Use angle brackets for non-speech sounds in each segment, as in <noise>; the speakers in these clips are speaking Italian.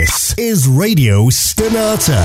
This is Radio Stonata.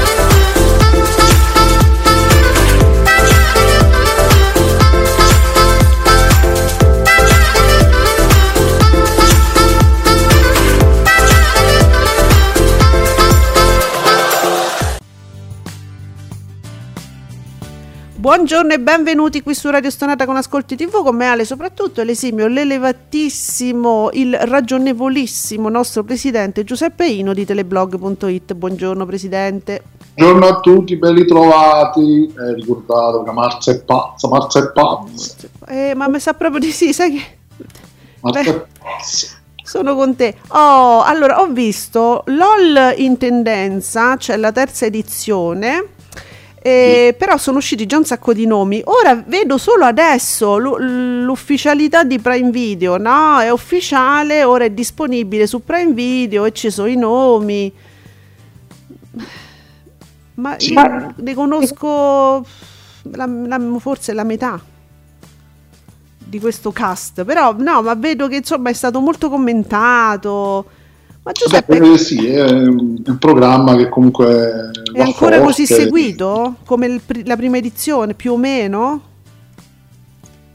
Buongiorno e benvenuti qui su Radio Stonata con Ascolti TV con me Ale soprattutto l'esimio, l'elevatissimo, il ragionevolissimo nostro presidente Giuseppe Ino di teleblog.it. Buongiorno presidente. Buongiorno a tutti, belli trovati. Eh, ricordate che Marza è pazza, Marza è pazza. Eh, ma mi sa proprio di sì, sai che... Marza Beh. è pazza. Sono con te. Oh, allora ho visto LOL in tendenza, c'è la terza edizione. Eh, però sono usciti già un sacco di nomi. Ora vedo solo adesso l'u- l'ufficialità di Prime Video. No, è ufficiale, ora è disponibile su Prime Video e ci sono i nomi. Ma Sì. io ne conosco la- la- forse la metà di questo cast, però no, ma vedo che insomma è stato molto commentato. Ma Giuseppe, Beh, eh, sì, è un, programma che comunque è ancora così forte. seguito come il la prima edizione, più o meno?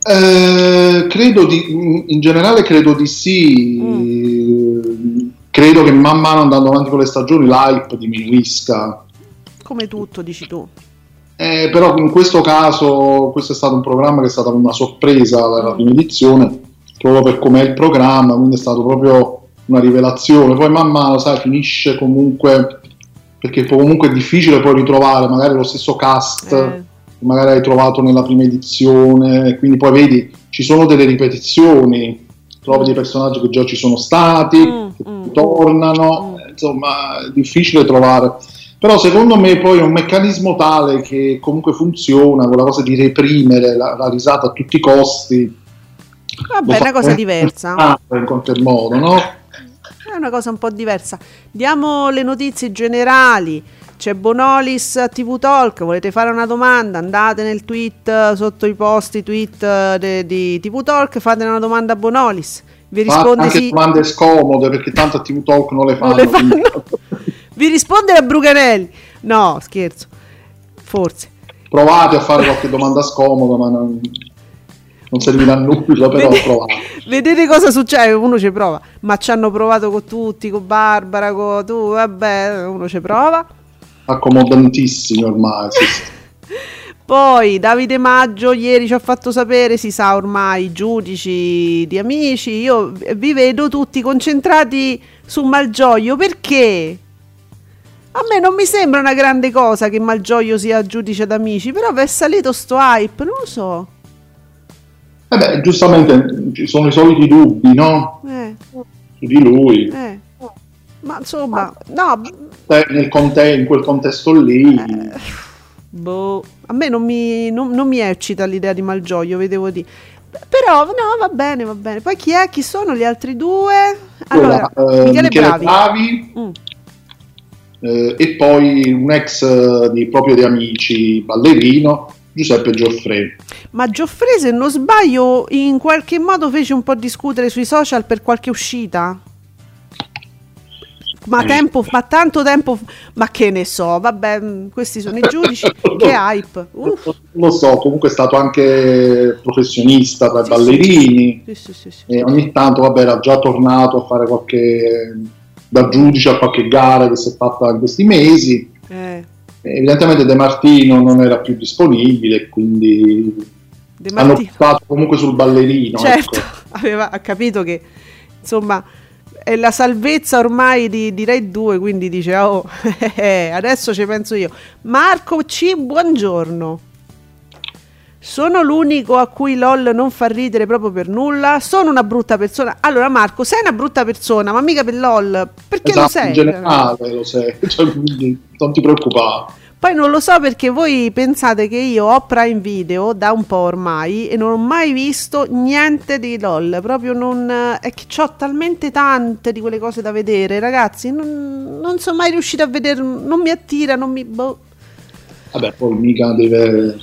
Eh, credo di, in generale credo di sì. Mm. Credo che man mano andando avanti con le stagioni l'hype diminuisca. Come tutto, dici tu. Eh, però in questo caso questo è stato un programma che è stata una sorpresa dalla prima edizione, proprio per com'è il programma, quindi è stato proprio una rivelazione. Poi man mano, sai, finisce comunque, perché comunque è difficile poi ritrovare magari lo stesso cast Eh. che magari hai trovato nella prima edizione, quindi poi vedi, ci sono delle ripetizioni, trovi dei personaggi che già ci sono stati, Mm, che mm. tornano, Mm. insomma è difficile trovare. Però secondo me poi è un meccanismo tale che comunque funziona, quella cosa di reprimere la, la risata a tutti i costi. Vabbè, è una cosa diversa. In qualche modo, no? È una cosa un po' diversa. Diamo le notizie generali. C'è Bonolis a TV Talk, volete fare una domanda? Andate nel tweet eh, sotto i post, i tweet eh, de- di TV Talk, fate una domanda a Bonolis. Vi risponde anche sì. domande scomode perché tanto a TV Talk non le fanno. Non le fanno. <laughs> Vi risponde la Bruganelli. No, scherzo. Forse. Provate a fare qualche domanda scomoda, ma non, non servirà a nulla, però Vedi- provate. <laughs> Vedete cosa succede? Uno ci prova. Ma ci hanno provato con tutti, con Barbara, con tu, vabbè, uno ci prova. Accomodantissimi ormai. sì, sì. <laughs> Poi Davide Maggio ieri ci ha fatto sapere, si sa ormai, giudici di amici, io vi vedo tutti concentrati su Malgioglio, perché? A me non mi sembra una grande cosa che Malgioglio sia giudice d'amici, però è salito sto hype, non lo so. Eh beh, giustamente ci sono i soliti dubbi, no? Eh, Su di lui. eh. Ma insomma, no, Eh, nel conte- in quel contesto lì. Eh. boh, a me non mi, non- non mi eccita l'idea di Malgioglio, vedevo di. Però no, va bene, va bene. Poi chi è? Chi sono gli altri due? Allora, eh, Michele, Michele Bravi. Bravi, Mm. eh, e poi un ex eh, di, proprio di amici ballerino, Giuseppe Gioffre. Ma Gioffre, se non sbaglio, in qualche modo fece un po' discutere sui social per qualche uscita. ma, tempo, ma tanto tempo, ma che ne so, vabbè, mh, questi sono i giudici, <laughs> che hype. Uff. Lo so, comunque è stato anche professionista tra i Sì, ballerini sì, sì. e ogni tanto vabbè, era già tornato a fare qualche da giudice a qualche gara che si è fatta in questi mesi. Eh, Evidentemente De Martino non era più disponibile, quindi De hanno Martino. puntato comunque sul ballerino. Certo, ecco. <laughs> aveva ha capito che insomma è la salvezza ormai di, di Rai 2, quindi dice oh, <laughs> eh, adesso ci penso io. Marco C, buongiorno. Sono l'unico a cui LOL non fa ridere proprio per nulla. Sono una brutta persona. Allora, Marco, sei una brutta persona, ma mica per LOL. Perché lo Esatto, sei? in generale lo sei, <laughs> cioè, non ti preoccupare. Poi non lo so perché voi pensate che io ho Prime Video da un po' ormai e non ho mai visto niente di LOL. Proprio non. È che ho talmente tante di quelle cose da vedere, ragazzi. Non, non sono mai riuscita a vedere. Non mi attira, non mi. Boh. Vabbè, poi mica deve,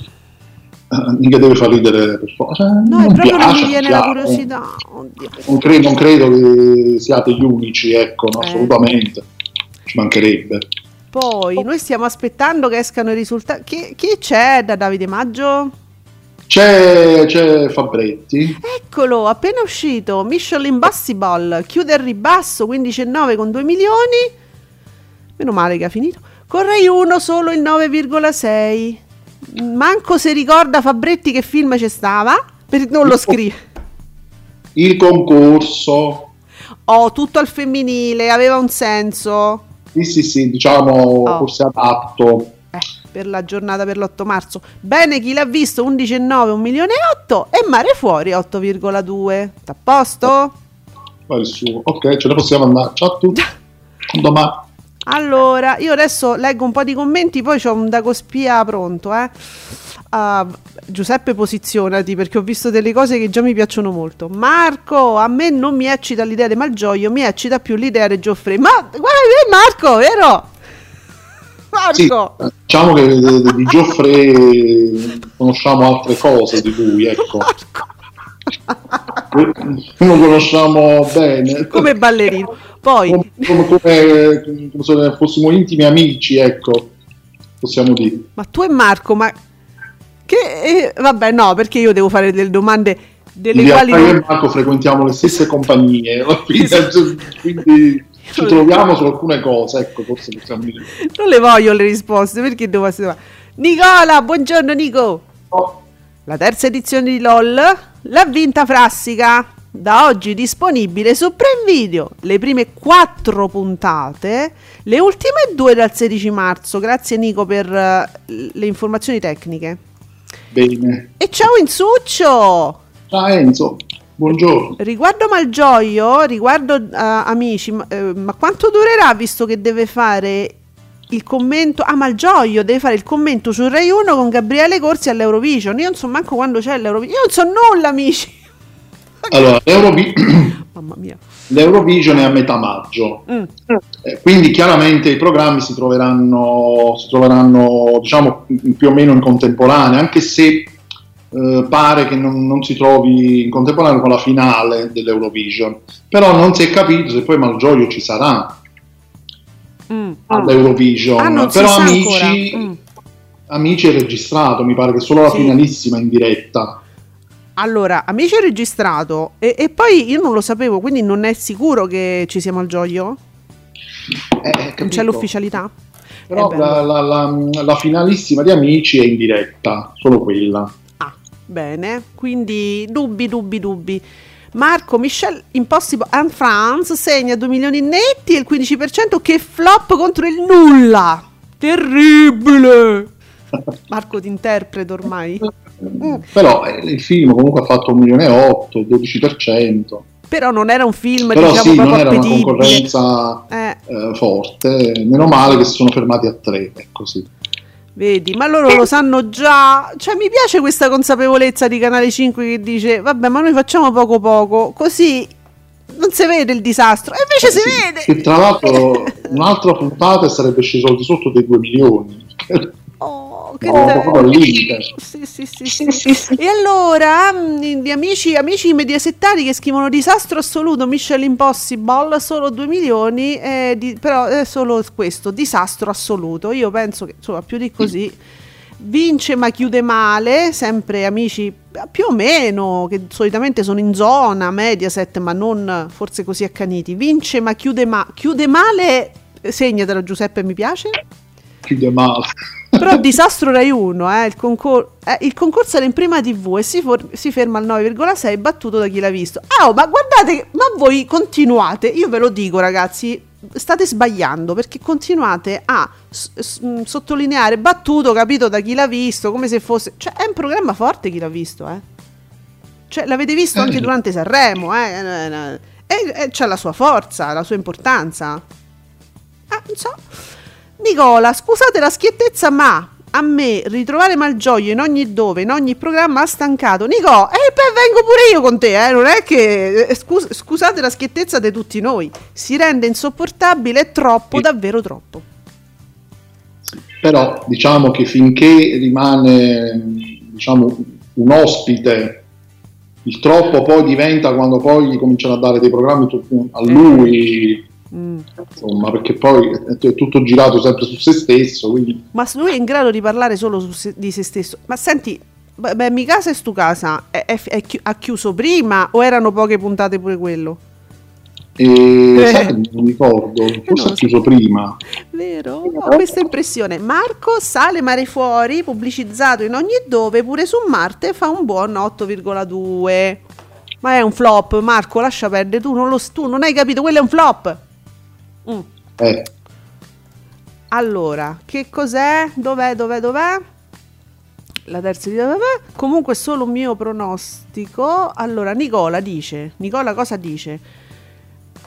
mica deve far ridere per forza. No, non è proprio non piace, mi viene chiaro. la curiosità. Oddio. Non credo, non credo che siate gli unici, ecco, no, Eh. assolutamente. Ci mancherebbe. Poi noi stiamo aspettando che escano i risultati. Chi, chi c'è da Davide Maggio? C'è, c'è Fabretti, Eccolo, appena uscito. Mission Impossible chiude il ribasso 15,9 con 2 milioni. Meno male che ha finito. Con Rai 1 solo il 9,6. Manco se ricorda Fabretti che film c'è stava. Per- non lo scrive. il concorso, Oh, tutto al femminile, aveva un senso. Sì sì sì, diciamo Oh. forse adatto. Eh, per la giornata per l'8 marzo. Bene, chi l'ha visto 11,9, 1 milione e 8 e Mare Fuori 8,2. Sta a posto? Il suo. Ok, ce ne possiamo andare. Ciao a tutti. Domani. Allora, io adesso leggo un po' di commenti, poi c'ho un Dagospia pronto, eh. Ah, Giuseppe posizionati perché ho visto delle cose che già mi piacciono molto. Marco, a me non mi eccita l'idea di Malgioglio, mi eccita più l'idea di Geoffrey. Ma guarda, è Marco, vero? Sì, Marco. eh, diciamo che di di Geoffrey conosciamo altre cose di lui, <laughs> ecco. Lo conosciamo bene. Come ballerino. Poi, come, come- come- come se fossimo intimi amici, ecco, possiamo dire. ma tu e Marco, ma che... eh, vabbè, no, perché io devo fare delle domande delle In quali... io e Marco frequentiamo le stesse compagnie, <laughs> alla fine, Esatto. quindi ci troviamo su alcune cose, ecco, forse possiamo dire. Non le voglio le risposte, perché devo essere... Nicola, buongiorno Nico. Oh, La terza edizione di LOL l'ha vinta Frassica. Da oggi disponibile su Prime Video. Le prime quattro puntate, le ultime due dal 16 marzo. Grazie Nico per eh, le informazioni tecniche. Bene. E ciao Insuccio! Ciao Enzo, buongiorno. Riguardo Malgioglio, riguardo eh, amici, ma, eh, ma quanto durerà visto che deve fare il commento? Ah, Malgioglio deve fare il commento su Rai 1 con Gabriele Corsi all'Eurovision. Io non so manco quando c'è l'Eurovision. Io non so nulla, amici. Allora, l'Eurovi- <coughs> l'Eurovision è a metà maggio, Mm. eh, quindi chiaramente i programmi si troveranno, si troveranno diciamo, più o meno in contemporanea, anche se eh, pare che non, non si trovi in contemporanea con la finale dell'Eurovision. Però non si è capito se poi Malgioglio ci sarà Mm. all'Eurovision. Ah, non si Però amici. Mm. amici è registrato, mi pare che solo la Sì. finalissima in diretta. Allora, amici registrato e, e poi io non lo sapevo, quindi non è sicuro che ci sia Malgioglio? Eh, Non c'è l'ufficialità? Però Eh la, la- la- la finalissima di Amici è in diretta, solo quella. Ah, bene. Quindi dubbi, dubbi, dubbi. Marco, Michel Impossible and France segna 2 milioni netti e il 15% che flop contro il nulla. Terribile. <laughs> Marco ti interpreta ormai. Mm. Però eh, il film comunque ha fatto 1 milione e 8, 12%. Però non era un film, Però diciamo, sì, non era una concorrenza Eh, eh, forte. Meno male che si sono fermati a 3, è così. vedi, ma loro lo sanno già. Cioè, mi piace questa consapevolezza di Canale 5 che dice, vabbè, ma noi facciamo poco poco, così non si vede il disastro. E invece si Sì, vede. Che tra l'altro <laughs> un'altra puntata sarebbe sceso al di sotto dei 2 milioni. Oh, che No, al limite. Sì, sì, sì, sì. E allora, gli amici, amici mediasettari che scrivono disastro assoluto, Mission Impossible, solo 2 milioni, eh, di- però è solo questo, disastro assoluto. Io penso che, insomma, più di così, vince ma chiude male, sempre amici più o meno, che solitamente sono in zona, Mediaset, ma non forse così accaniti. Vince ma chiude, ma- chiude male, segnatelo Giuseppe, mi piace. Chiude male. Però <laughs> disastro Rai 1, eh, il, concor- eh, il concorso era in prima TV e si, for- si ferma al 9,6 battuto da chi l'ha visto. Ah, oh, ma guardate, ma voi continuate, io ve lo dico ragazzi, state sbagliando perché continuate a s- s- mh, sottolineare battuto, capito da chi l'ha visto, come se fosse... Cioè è un programma forte chi l'ha visto, eh. Cioè l'avete visto anche Eh. durante Sanremo, eh. eh, eh, E, e c'ha la sua forza, la sua importanza. Ah, non so. Nicola, scusate la schiettezza, ma a me ritrovare Malgioglio in ogni dove, in ogni programma ha stancato. Nico, e poi vengo pure io con te, eh? non è che... eh, scus- scusate la schiettezza di tutti noi. Si rende insopportabile, troppo, davvero troppo. Però diciamo che finché rimane diciamo, un ospite, il troppo poi diventa quando poi gli cominciano a dare dei programmi a lui, Mm. insomma, perché poi è tutto girato sempre su se stesso, quindi Ma lui è in grado di parlare solo se- di se stesso. Ma senti, beh, mi casa e stu casa è, è- è chi- ha chiuso prima o erano poche puntate pure quello? e Eh. sai che non mi ricordo, non forse ha chiuso prima. Vero? Ho questa impressione. Marco sale mare fuori, pubblicizzato in ogni dove, pure su Marte fa un buon 8,2. Ma è un flop, Marco, lascia perdere, tu non, lo, tu non hai capito, quello è un flop. Mm. Eh, Allora, che cos'è? Dov'è? Dov'è? Dov'è? La terza di dov'è? Comunque solo un mio pronostico. Allora, Nicola dice, Nicola cosa dice?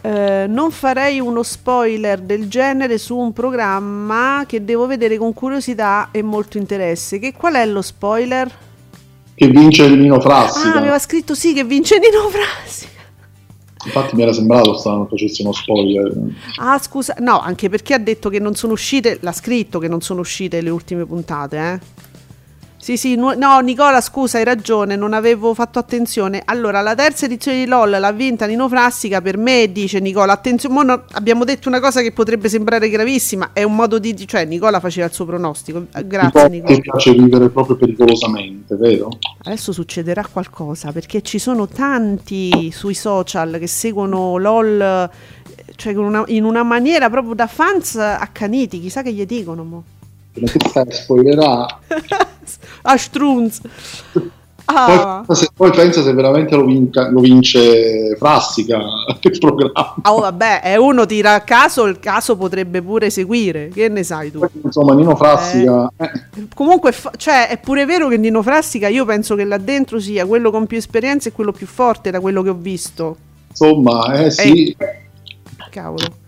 Eh, non farei uno spoiler del genere su un programma che devo vedere con curiosità e molto interesse. Che qual è lo spoiler? che vince Nino Frassica. Ah, aveva scritto sì che vince Nino Frassica. Infatti mi era sembrato stavano facesse uno spoiler. Ah, scusa, no, anche perché ha detto che non sono uscite, l'ha scritto che non sono uscite le ultime puntate, eh. Sì, sì, no, Nicola, scusa, hai ragione, non avevo fatto attenzione. Allora, la terza edizione di LOL l'ha vinta Nino Frassica, per me, dice Nicola, attenzione, no- abbiamo detto una cosa che potrebbe sembrare gravissima, è un modo di, cioè Nicola faceva il suo pronostico. Eh, Grazie Nicola. Ti piace vivere proprio pericolosamente, vero? Adesso succederà qualcosa perché ci sono tanti sui social che seguono LOL cioè con una- in una maniera proprio da fans accaniti, chissà che gli dicono. Mo. Che stai <laughs> a Strunz. Ah. Poi, se- poi pensa se veramente lo, vinca- lo vince Frassica <laughs> il programma. Ah, oh, vabbè, è uno tira a caso, il caso potrebbe pure seguire. Che ne sai tu? Insomma, Nino Frassica eh, Comunque, fa- cioè, è pure vero che Nino Frassica, io penso che là dentro sia quello con più esperienza e quello più forte da quello che ho visto. insomma, eh sì, Cavolo.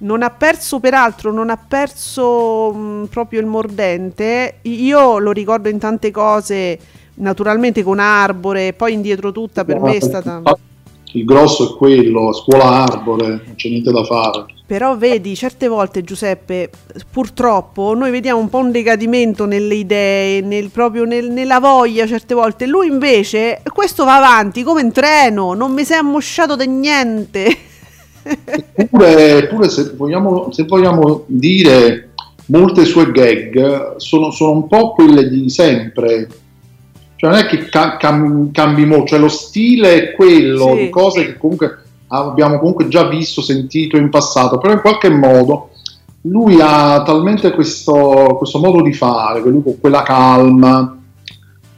Non ha perso, peraltro, non ha perso mh, proprio il mordente. Io lo ricordo in tante cose, naturalmente con Arbore, poi indietro tutta per me è stata... il grosso è quello, scuola Arbore, non c'è niente da fare. Però vedi, certe volte Giuseppe, purtroppo noi vediamo un po' un decadimento nelle idee, nel- proprio nel- nella voglia certe volte. Lui invece, questo va avanti come un treno, non mi si è ammosciato di niente. Eppure, eppure se, vogliamo, se vogliamo dire, molte sue gag sono, sono un po' quelle di sempre. Cioè non è che ca- cam- cambi molto, cioè lo stile è quello, Sì. di cose che comunque abbiamo comunque già visto, sentito in passato, però in qualche modo lui ha talmente questo, questo modo di fare, che lui con quella calma,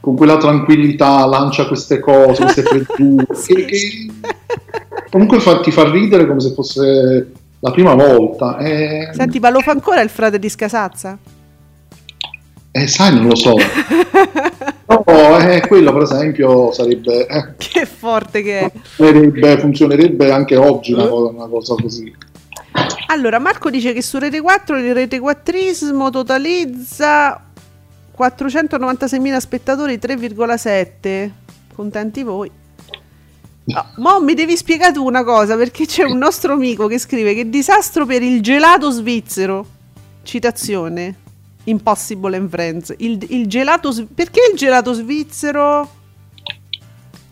con quella tranquillità lancia queste cose, queste freddure, <laughs> Sì. che, comunque fa- ti fa ridere come se fosse la prima volta. Eh, Senti, ma lo fa ancora il frate di Scasazza? eh, sai, non lo so. <laughs> No, eh, quello per esempio sarebbe, eh, Che forte che è. funzionerebbe, funzionerebbe anche oggi una cosa, una cosa così. Allora, Marco dice che su Rete 4 il Rete 4ismo totalizza 496.000 spettatori, 3,7. Contenti voi. No, mo mi devi spiegare tu una cosa, perché c'è un nostro amico che scrive che disastro per il gelato svizzero. Citazione. Impossible and Friends. Il, il gelato. Perché il gelato svizzero?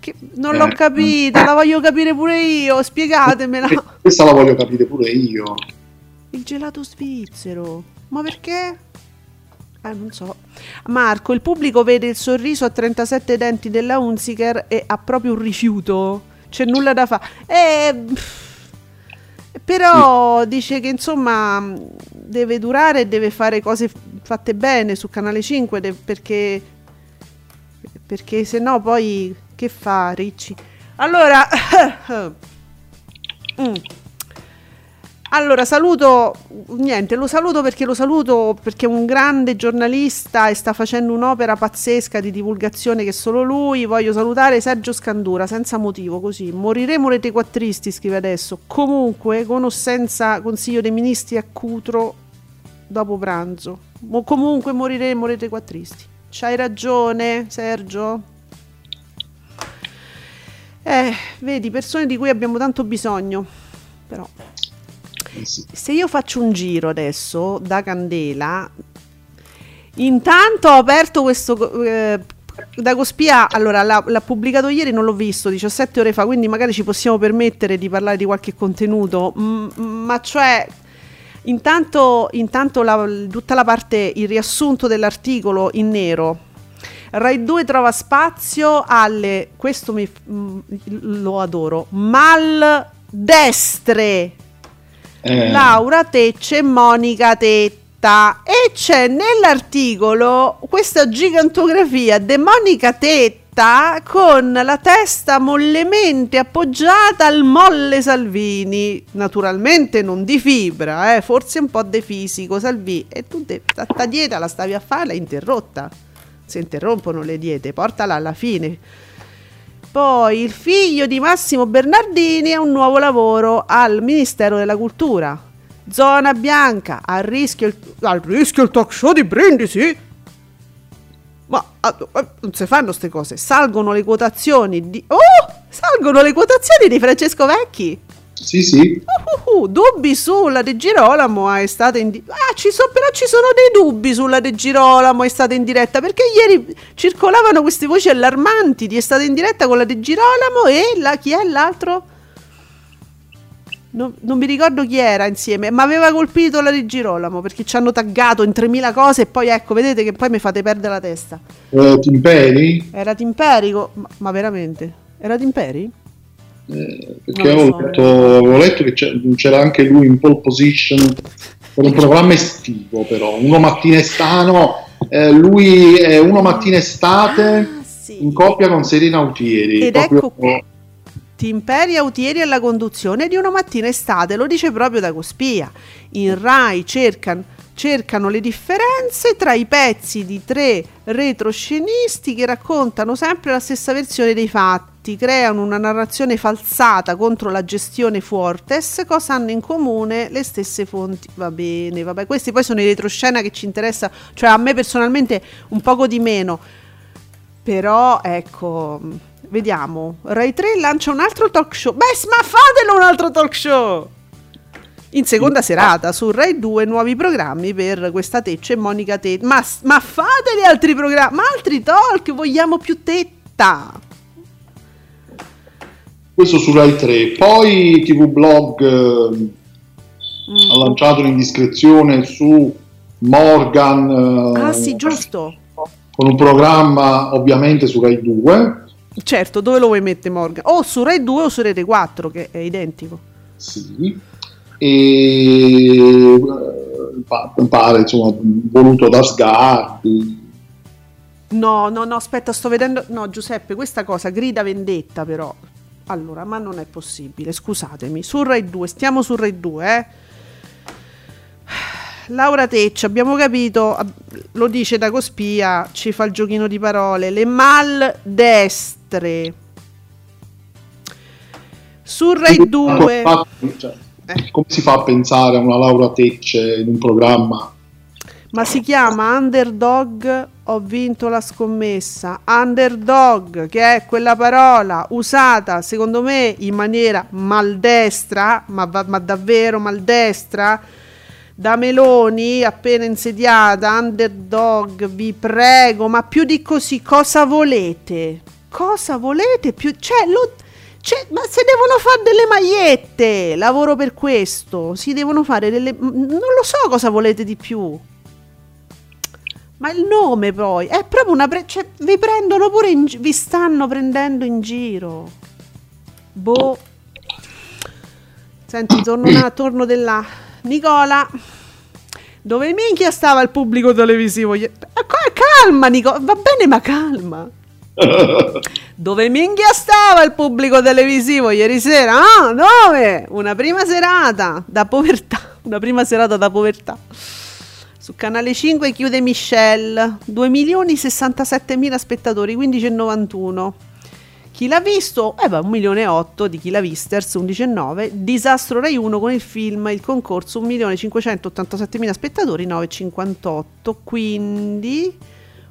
Che- non l'ho Eh. capito, la voglio capire pure io. Spiegatemela. Questa la voglio capire pure io. Il gelato svizzero. Ma perché? Eh, non so. Marco, il pubblico vede il sorriso a 37 denti della Unziker e ha proprio un rifiuto. C'è nulla da fare. Eh, però dice che insomma deve durare e deve fare cose fatte bene su Canale 5 de- perché perché se no poi che fa Ricci? Allora <coughs> Mm. Allora, saluto, niente, lo saluto perché lo saluto perché è un grande giornalista e sta facendo un'opera pazzesca di divulgazione che solo lui. Voglio salutare Sergio Scandura senza motivo, così. Moriremo rete quattristi, scrive adesso. Comunque, con o senza Consiglio dei Ministri a Cutro dopo pranzo. Mo- comunque moriremo rete quattristi. C'hai ragione, Sergio. Eh, vedi, persone di cui abbiamo tanto bisogno. Però se io faccio un giro adesso da Candela, intanto ho aperto questo eh, da Cospia. Allora, l'ha, l'ha pubblicato ieri, non l'ho visto 17 ore fa, quindi magari ci possiamo permettere di parlare di qualche contenuto. Mm, ma cioè. Intanto, intanto la- tutta la parte, il riassunto dell'articolo in nero. Rai 2 trova spazio alle, questo mi, lo adoro, maldestre Eh, Laura Tecce e Monica Tetta. E c'è nell'articolo questa gigantografia di Monica Tetta con la testa mollemente appoggiata al molle Salvini. Naturalmente non di fibra eh, forse un po' di fisico Salvini e tu sta dieta la stavi a fare l'hai interrotta. Si interrompono le diete portala alla fine poi il figlio di Massimo Bernardini ha un nuovo lavoro al Ministero della Cultura. Zona bianca, a rischio il, al rischio il talk show di Brindisi. Ma ah, eh, non si fanno queste cose. Salgono le quotazioni di... Oh! Salgono le quotazioni di Francesco Vecchi. Sì, sì. Uh, uh, uh, dubbi sulla De Girolamo è stata in di- ah, ci so- però ci sono dei dubbi sulla De Girolamo è stata in diretta perché ieri circolavano queste voci allarmanti di è stata in diretta con la De Girolamo e la, chi è l'altro? Non, non mi ricordo chi era insieme, ma aveva colpito la De Girolamo perché ci hanno taggato in 3000 cose e poi ecco, vedete che poi mi fate perdere la testa. Eh, Timperi? Era Timperico, ma, ma veramente? Era Timperi? Eh, perché avevo so. letto, avevo letto che c'era anche lui in pole position per un programma estivo però uno mattina estano eh, lui è uno mattina estate Ah, sì. in coppia con Serena Autieri Ed ecco qua. Timperi Autieri alla conduzione di una mattina estate, lo dice proprio da Cospia. In Rai cercan- cercano le differenze tra i pezzi di tre retroscenisti che raccontano sempre la stessa versione dei fatti, creano una narrazione falsata contro la gestione Fuortes, cosa hanno in comune le stesse fonti. Va bene, vabbè, questi poi sono i retroscena che ci interessa, cioè a me personalmente un poco di meno. Però ecco, vediamo. Rai 3 lancia un altro talk show. Beh, ma fatelo un altro talk show! In seconda serata su Rai 2 nuovi programmi per questa Tecce e Monica Tetta. Ma, ma fateli altri programmi, ma altri talk, vogliamo più tetta. questo su Rai 3 poi TV Blog eh, Mm. ha lanciato un'indiscrezione su Morgan eh, Ah sì, giusto. con un programma ovviamente su Rai 2 Certo, dove lo vuoi mettere Morgan? O su Rai 2 o su Rete 4, che è identico. Sì, e eh, pa- pare insomma voluto da Sgarbi. No, no, no, aspetta, sto vedendo. No, Giuseppe, questa cosa grida vendetta, però. Allora, ma non è possibile, scusatemi. Su Rai 2, stiamo su Rai 2, eh. Laura Teccia, abbiamo capito, lo dice da Cospia, ci fa il giochino di parole, le maldestre. Su Rai 2. Eh. Come si fa a pensare a una Laura Tecce in un programma? Ma si chiama Underdog, ho vinto la scommessa. Underdog, che è quella parola usata, secondo me, in maniera maldestra, ma, va- ma davvero maldestra, Da Meloni, appena insediata, underdog, vi prego, ma più di così cosa volete? Cosa volete più? Cioè, lo, cioè, ma se devono fare delle magliette, lavoro per questo, si devono fare delle... Non lo so cosa volete di più. Ma il nome poi è proprio una. Pre- cioè, vi prendono pure in Vi stanno prendendo in giro. Boh. Senti, torno, una, <clears throat> torno della. Nicola. Dove minchia stava il pubblico televisivo? Eh, ca- Calma, Nicola. Va bene, ma calma. <laughs> Dove minchia stava il pubblico televisivo ieri sera? Ah, dove? Una prima serata da povertà. <laughs> Una prima serata da povertà. Su canale 5 chiude Michelle, 2 milioni 67 mila spettatori, 15,91. Chi l'ha visto? Eh beh, 1 milione e 8 di chi l'ha visters, 11,9. Disastro Rai 1 con il film, il concorso, 1 milione 587 mila spettatori, 9,58. Quindi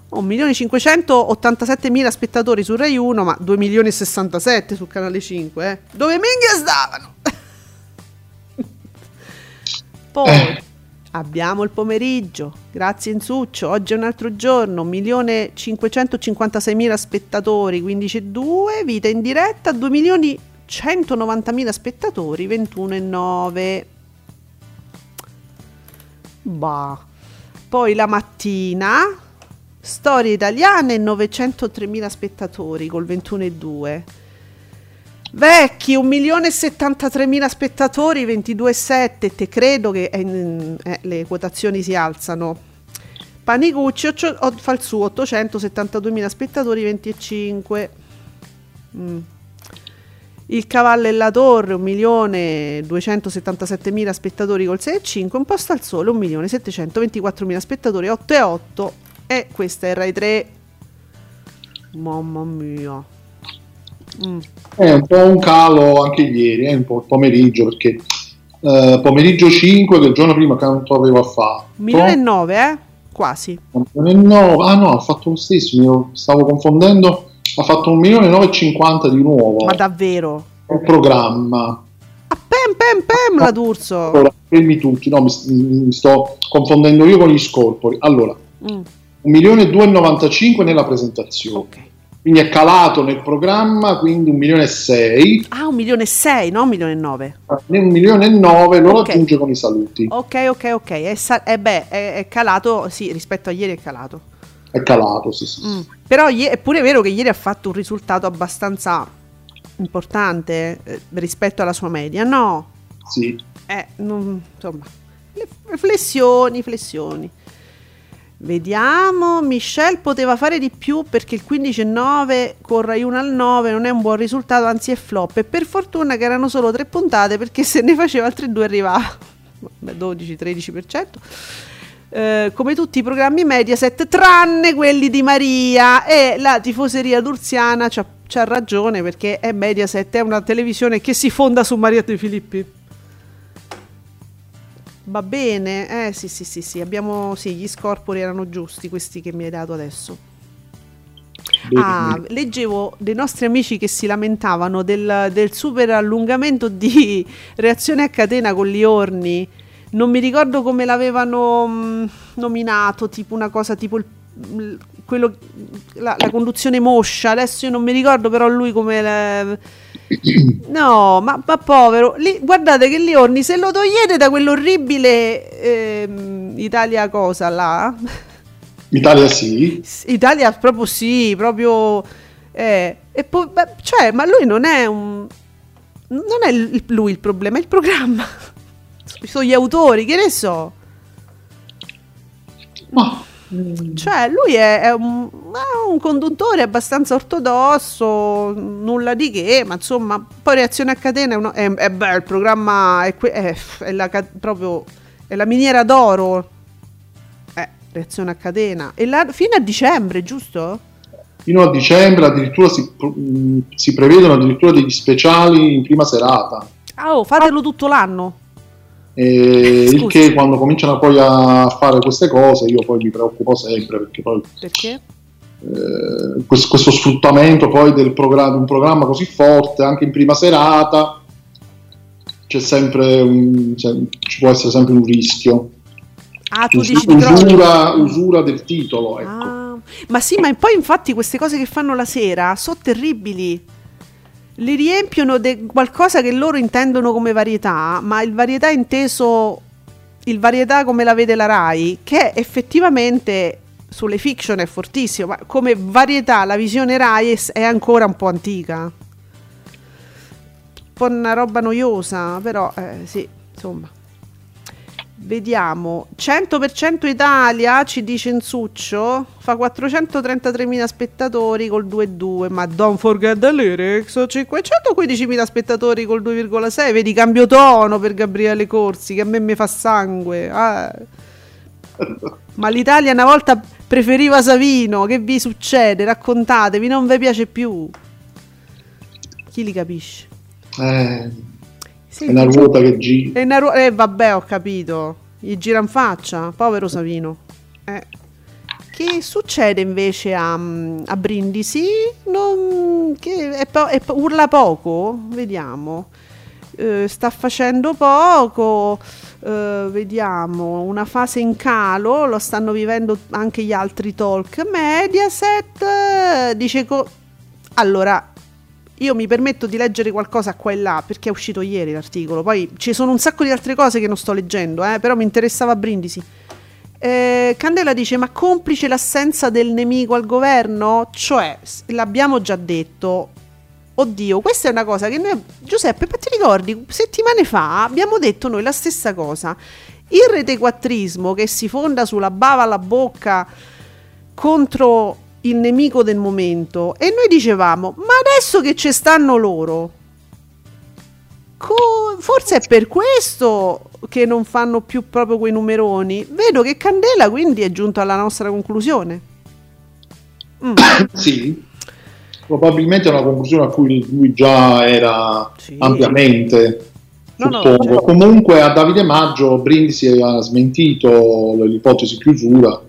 1 milione 587 mila spettatori su Rai 1, ma 2 milioni e 67 su canale 5. Eh. Dove minchia stavano? <laughs> Poi Eh. abbiamo il pomeriggio, grazie Insuccio, oggi è un altro giorno, 1.556.000 spettatori, 15,2, vita in diretta, 2.190.000 spettatori, 21,9. Bah. Poi la mattina, storie italiane, 903.000 spettatori col 21,2. Vecchi, 1.073.000 spettatori, 22,7. Te credo che eh, eh, le quotazioni si alzano. Panicucci o- fa il suo, 872.000 spettatori, 25. Mm. Il cavallo e la torre, 1.277.000 spettatori col 6,5. Un posto al sole, 1.724.000 spettatori, 8,8. E questa è Rai 3. Mamma mia. Mm. È un po' un calo anche ieri, è un po' il pomeriggio, perché eh, pomeriggio 5 che il giorno prima quanto aveva fatto? Milione e nove, eh? Quasi. Un milione e nove- ah no, ha fatto lo stesso, mi stavo confondendo, ha fatto un milione e 9,50 di nuovo, Ma davvero? un programma. Ah, pem pem pem la D'Urso. Allora, fermi tutti, no, mi, mi sto confondendo io con gli scorpori. Allora, Mm, 1 milione e 2,95 nella presentazione, ok. quindi è calato nel programma, quindi 1 milione e 6, Ah, un milione e sei, no un milione e nove. nel 1 milione e 9 lo Ok. raggiunge con i saluti. Ok, ok, ok. È, sa- eh beh, è, è calato, sì, rispetto a ieri è calato. È calato, sì, sì. Mm. Però ie- è pure vero che ieri ha fatto un risultato abbastanza importante eh, rispetto alla sua media, no? sì. Eh, non- insomma, le- flessioni, flessioni. Vediamo, Michelle poteva fare di più perché il 15,9 con Rai 1 al 9 non è un buon risultato, anzi è flop. E per fortuna che erano solo tre puntate perché se ne faceva altre due arrivava. Vabbè, 12-13%. Eh, come tutti i programmi Mediaset, tranne quelli di Maria e la tifoseria d'Urziana c'ha, c'ha ragione perché è Mediaset, è una televisione che si fonda su Maria De Filippi. Va bene, eh sì sì sì sì, abbiamo, sì, gli scorpori erano giusti questi che mi hai dato adesso. Bene, Ah, leggevo dei nostri amici che si lamentavano del, del super allungamento di <laughs> reazione a catena con Liorni. Non mi ricordo come l'avevano mh, nominato, tipo una cosa tipo il- quello, la, la conduzione moscia. Adesso io non mi ricordo, però lui come. le- <coughs> No, ma, ma povero. Lì- guardate che Liorni, se lo togliete da quell'orribile ehm, Italia cosa là. Italia sì, Italia proprio sì, proprio... eh, e poi, beh, cioè, ma lui non è un... Non è il- lui il problema, è il programma. <laughs> Sono gli autori, che ne so. ma Cioè, lui è, è un, è un conduttore abbastanza ortodosso, nulla di che, ma insomma, poi reazione a catena è, uno, è, è bello, il programma è, è- è la, proprio, è la miniera d'oro. Eh, reazione a catena. E la, fino a dicembre, giusto? fino a dicembre addirittura si, si prevedono addirittura degli speciali in prima serata. Ah, oh, fatelo tutto l'anno. Il che quando cominciano poi a fare queste cose io poi mi preoccupo sempre perché poi Perché? eh, questo, questo sfruttamento poi del programma, di un programma così forte anche in prima serata c'è sempre un, cioè, ci può essere sempre un rischio Ah, tu Us- dici di usura, usura del titolo, ecco. Ah, ma sì, ma poi infatti queste cose che fanno la sera sono terribili. Li riempiono di qualcosa che loro intendono come varietà, ma il varietà inteso, il varietà come la vede la RAI, che effettivamente sulle fiction è fortissimo, ma come varietà la visione RAI è, ancora un po' antica. Un po' una roba noiosa, però eh, sì, insomma. Vediamo, 100% Italia ci dice Insuccio, fa 433.000 spettatori col 2,2, ma don't forget the lyrics, 515.000 spettatori col 2,6, vedi cambio tono per Gabriele Corsi che a me mi fa sangue. ah. Ma l'Italia una volta preferiva Savino, che vi succede? Raccontatevi, non vi piace più. Chi li capisce? Eh, Sì, è una ruota che gira. e una ru- eh, vabbè, ho capito. Gli gira in faccia, povero Savino. Eh. Che succede invece a, a Brindisi? Non, che è po- è po- urla poco? Vediamo. Eh, sta facendo poco. eh, vediamo una fase in calo. Lo stanno vivendo anche gli altri talk. Mediaset eh, dice. co- allora, io mi permetto di leggere qualcosa qua e là perché è uscito ieri l'articolo. Poi ci sono un sacco di altre cose che non sto leggendo, eh, però mi interessava Brindisi. Eh, Candela dice: Ma complice l'assenza del nemico al governo? Cioè, l'abbiamo già detto. Oddio, questa è una cosa che noi. Giuseppe, ma ti ricordi? Settimane fa abbiamo detto noi la stessa cosa. Il retequattrismo che si fonda sulla bava alla bocca contro il nemico del momento e noi dicevamo ma adesso che ci stanno loro co- forse è per questo che non fanno più proprio quei numeroni vedo che Candela quindi è giunto alla nostra conclusione Mm, <coughs> Sì, probabilmente è una conclusione a cui lui già era Sì. ampiamente. No, no, suppongo. certo. Comunque a Davide Maggio Brindisi ha smentito l'ipotesi chiusura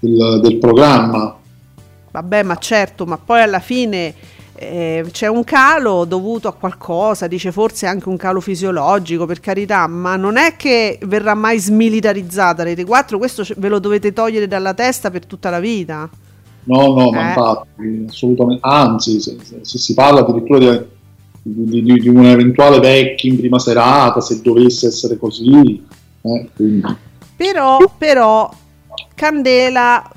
del, del programma. Vabbè ma certo ma poi alla fine eh, c'è un calo dovuto a qualcosa dice forse anche un calo fisiologico per carità ma non è che verrà mai smilitarizzata Rete 4 questo ve lo dovete togliere dalla testa per tutta la vita No, no, ma Eh. infatti, assolutamente. Anzi, se, se- se si parla addirittura di, di- di- di un eventuale vecchio in prima serata, se dovesse essere così. eh. Però, però Candela,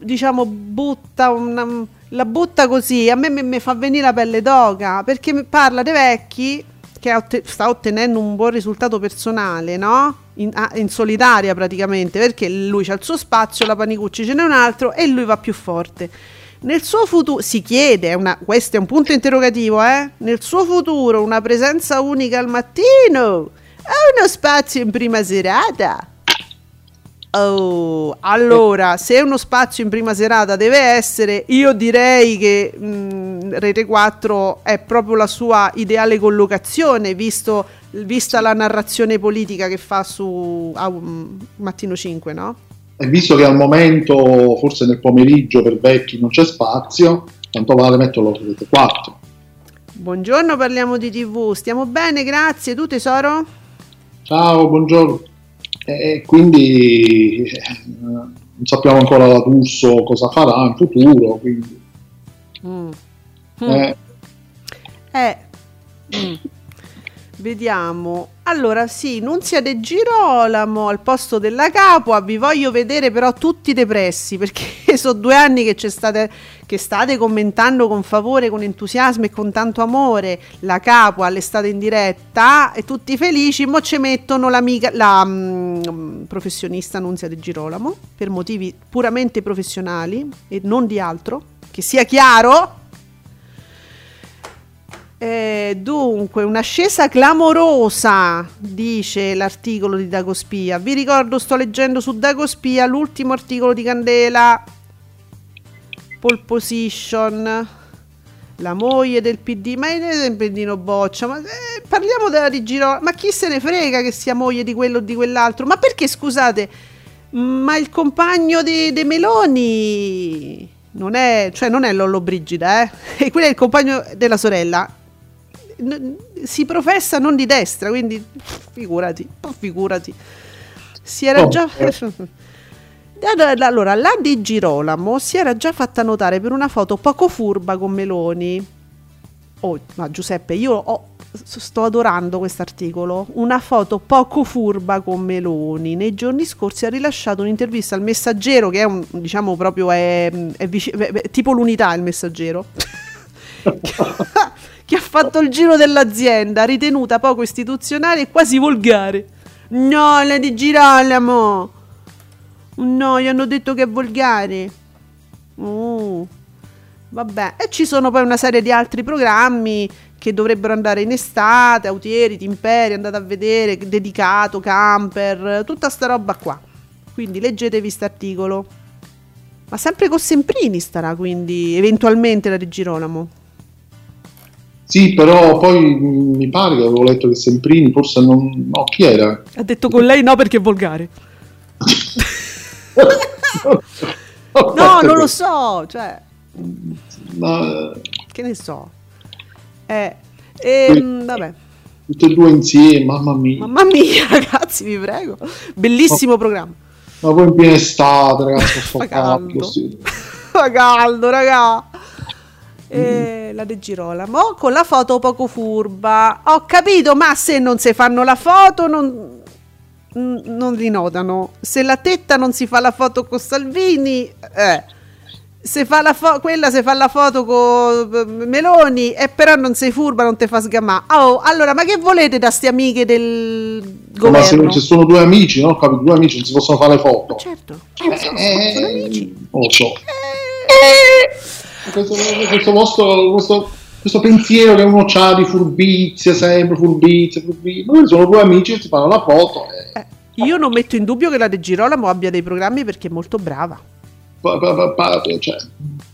diciamo, butta una, la butta così. A me mi, fa venire la pelle d'oca perché parla dei vecchi che otte- sta ottenendo un buon risultato personale, no? In, ah, in solitaria praticamente perché lui ha il suo spazio, la Panicucci ce n'è un altro e lui va più forte. Nel suo futuro si chiede, una- questo è un punto interrogativo, eh? Nel suo futuro una presenza unica al mattino ha uno spazio in prima serata? Oh, allora, se uno spazio in prima serata deve essere, io direi che mh, Rete 4 è proprio la sua ideale collocazione, visto, vista la narrazione politica che fa su ah, um, Mattino 5, no? E visto che al momento, forse nel pomeriggio per vecchi non c'è spazio, tanto vale metterlo su rete 4. Buongiorno, parliamo di TV, stiamo bene, grazie. Tu tesoro? Ciao, buongiorno. E quindi eh, non sappiamo ancora la D'Urso cosa farà in futuro. Quindi, Mm. eh, Eh, mm. Vediamo. Allora, sì, Nunzia De Girolamo al posto della Capua. Vi voglio vedere però tutti depressi perché <laughs> sono due anni che, state, che state commentando con favore, con entusiasmo e con tanto amore la Capua all'estate in diretta e tutti felici. Mo ci mettono l'amica, la mm, professionista Nunzia De Girolamo per motivi puramente professionali e non di altro. Che sia chiaro. Eh, dunque, un'ascesa clamorosa, dice l'articolo di Dagospia. Vi ricordo, sto leggendo su Dagospia l'ultimo articolo di Candela. Pole position. La moglie del PD, ma è sempre Dino Boccia. Ma eh, parliamo della di Giro. Ma chi se ne frega che sia moglie di quello o di quell'altro? Ma perché scusate? Ma il compagno di, de Meloni non è, cioè non è Lollo Brigida, eh? <laughs> E quello è il compagno della sorella. Si professa non di destra, quindi figurati, figurati. si era Oh, già... eh. <laughs> Allora, la di Girolamo si era già fatta notare per una foto poco furba con Meloni. Oh, ma Giuseppe, io ho- sto adorando quest'articolo. Una foto poco furba con Meloni. Nei giorni scorsi ha rilasciato un'intervista al Messaggero, che è un, diciamo proprio, è, è beh, beh, tipo l'unità il Messaggero. <laughs> <laughs> che ha fatto il giro dell'azienda, ritenuta poco istituzionale e quasi volgare. No, la di Girolamo. No, gli hanno detto che è volgare. Oh. Vabbè, e ci sono poi una serie di altri programmi che dovrebbero andare in estate, Autieri, Timperi, andate a vedere, dedicato, camper, tutta sta roba qua. Quindi leggetevi st'articolo. Ma sempre con Semprini starà, quindi eventualmente la di Girolamo. Sì, però poi mi pare che avevo letto che Semprini, forse non... No, chi era? Ha detto con lei no perché è volgare. No, <laughs> non lo so, cioè, Ma, che ne so. Eh, ehm, vabbè. tutte e due insieme, mamma mia. Mamma mia, <laughs> ragazzi, vi prego. Bellissimo programma. Ma poi in piena estate, ragazzi, <laughs> sto Fa caldo. Fa caldo, raga. Eh, la De Girolamo con la foto poco furba. Ho capito, ma se non si fanno la foto non, non li notano. Se la tetta non si fa la foto con Salvini, eh. Se fa la fo- quella se fa la foto con Meloni e però non sei furba, non te fa sgamà. Oh, allora, ma che volete da ste amiche del Ma se, governo? se sono due amici, no? Capito? Due amici non si possono fare le foto. Certo. Eh, sono amici. Non lo so. Questo, questo vostro questo, questo pensiero che uno ha di furbizia, sempre furbizia, furbizia. Noi sono due amici che si fanno la foto. e Eh, io non metto in dubbio che la De Girolamo abbia dei programmi perché è molto brava. pa- pa- pa- pa- cioè,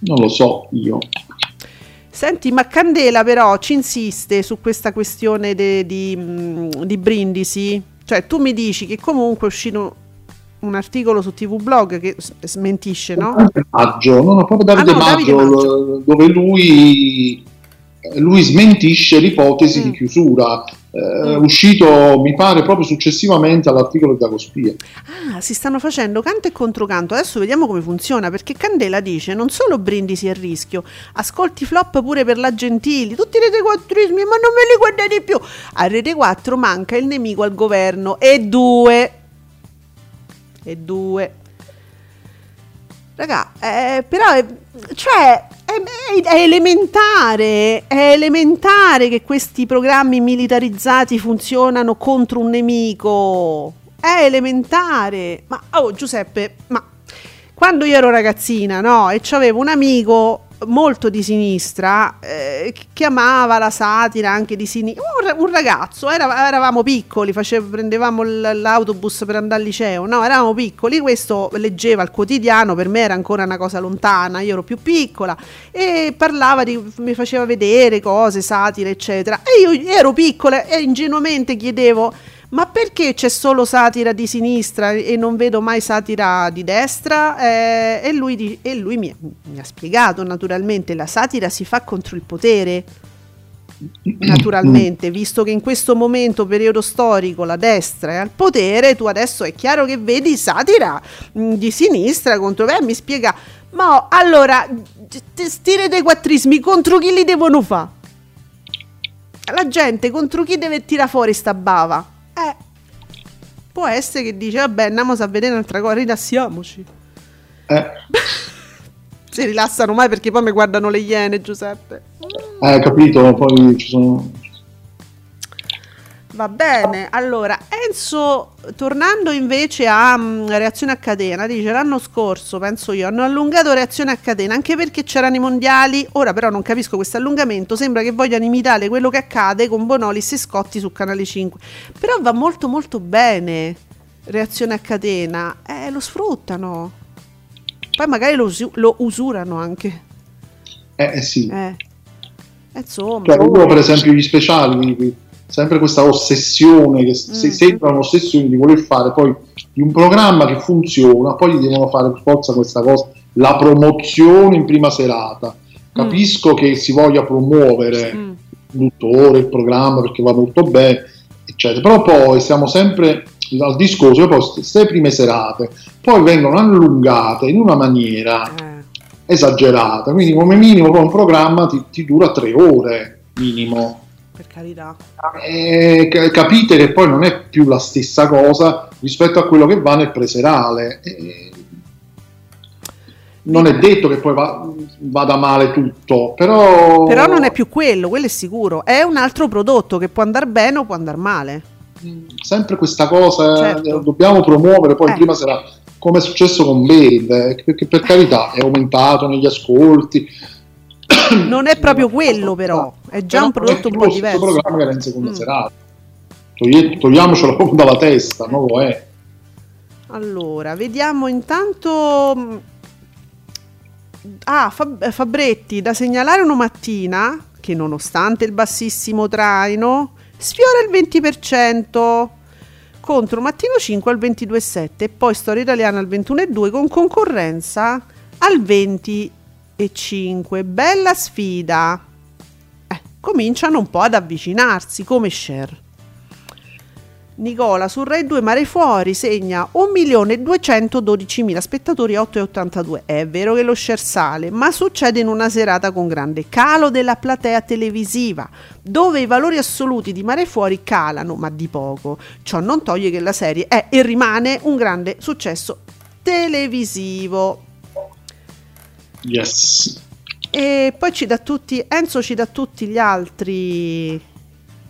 non lo so io. Senti, ma Candela però ci insiste su questa questione de- di, Brindisi. Cioè, tu mi dici che comunque è uscito un articolo su TV Blog che smentisce, no? Davide Maggio, no, no, proprio Davide, Ah, no, Davide Maggio, Maggio. l- dove lui, lui smentisce l'ipotesi Mm. di chiusura. Eh, Mm. uscito, mi pare, proprio successivamente all'articolo di Dagospia. Ah, si stanno facendo canto e controcanto. Adesso vediamo come funziona. Perché Candela dice: non solo Brindisi a rischio, ascolti flop pure per la Gentili. Tutti i rete 4 ma non me li guardate più. A Rete 4 manca il nemico al governo. E due. E due. Raga, eh, però è, cioè, è, è- elementare, è elementare che questi programmi militarizzati funzionano contro un nemico. È elementare. Ma, oh Giuseppe, ma quando io ero ragazzina, no, e c'avevo un amico molto di sinistra eh, che amava la satira anche di sinistra, un, un ragazzo, era- eravamo piccoli, facevo- prendevamo l- l'autobus per andare al liceo, no, eravamo piccoli, questo leggeva il quotidiano, per me era ancora una cosa lontana, io ero più piccola e parlava di, mi faceva vedere cose, satire, eccetera, e io ero piccola e ingenuamente chiedevo ma perché c'è solo satira di sinistra e non vedo mai satira di destra? Eh, e lui, e lui mi, mi ha spiegato naturalmente, la satira si fa contro il potere. Naturalmente, visto che in questo momento, periodo storico, la destra è al potere, tu adesso è chiaro che vedi satira mh, di sinistra contro me. Mi spiega, ma oh, allora, stire dei quattrismi contro chi li devono fare? La gente contro chi deve tirare fuori sta bava? Eh, può essere che dice, vabbè, andiamo a vedere un'altra cosa, rilassiamoci. Eh, <laughs> Si rilassano mai perché poi mi guardano le iene, Giuseppe. eh, capito, poi ci sono... Va bene, allora Enzo, tornando invece a mm, reazione a catena, dice l'anno scorso, penso io, hanno allungato reazione a catena anche perché c'erano i mondiali, ora però non capisco questo allungamento, sembra che vogliano imitare quello che accade con Bonolis e Scotti su Canale 5, però va molto molto bene reazione a catena, eh, lo sfruttano, poi magari lo, lo usurano anche, Eh, eh sì. eh. Insomma, Cioè, per esempio gli speciali, quindi, sempre questa ossessione che Mm. sembra un'ossessione di voler fare poi di un programma che funziona, poi gli devono fare per forza questa cosa, la promozione in prima serata. Capisco che si voglia promuovere Mm. il il programma perché va molto bene, eccetera. Però poi siamo sempre al discorso, poi queste prime serate poi vengono allungate in una maniera Eh, esagerata, quindi come minimo poi un programma ti, ti dura tre ore minimo. Per carità. E ca- capite che poi non è più la stessa cosa rispetto a quello che va nel preserale. E non è detto che poi va- vada male tutto, però... Però non è più quello, quello è sicuro. È un altro prodotto che può andare bene o può andare male. sempre questa cosa Certo. eh, dobbiamo promuovere poi Eh. prima sera come è successo con Bale eh, perché per carità è aumentato negli ascolti <coughs> Non è proprio quello, però. È già un prodotto un po' diverso. programma che era in seconda Mm. serata togliamocelo proprio dalla testa non lo è Allora, vediamo intanto. mh, Ah, Fab- Fabretti, da segnalare una mattina che nonostante il bassissimo traino sfiora il 20% contro Mattino 5 al 22,7 e poi Storia Italiana al 21,2 con concorrenza al 20,5. Bella sfida. Eh, cominciano un po' ad avvicinarsi come share. Nicola su Rai 2 Mare Fuori segna 1.212.000 spettatori 8,82. È vero che lo share sale, ma succede in una serata con grande calo della platea televisiva, dove i valori assoluti di Mare Fuori calano, ma di poco. Ciò non toglie che la serie è e rimane un grande successo televisivo. Yes E poi ci dà tutti, Enzo ci dà tutti gli altri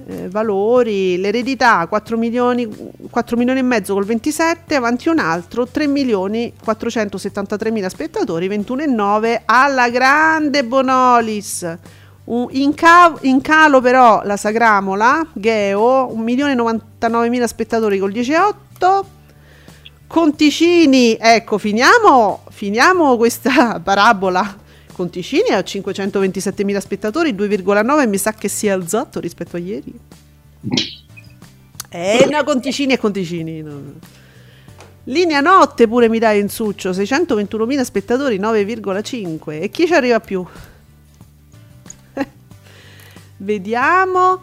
eh, valori, l'eredità 4 milioni, 4 milioni e mezzo col 27, avanti un altro 3 milioni 473 mila spettatori, 21,9 alla grande Bonolis. In, ca- in calo però la Sagramola, Geo, 1 milione e 99 mila spettatori col 10,8. Conticini, ecco, finiamo, finiamo questa parabola. Conticini ha 527.000 spettatori, 2,9 mi sa che si è alzato rispetto a ieri. Eh, no, Conticini e Conticini. no. Linea notte pure mi dai in succio, 621.000 spettatori, 9,5. E chi ci arriva più? <laughs> Vediamo.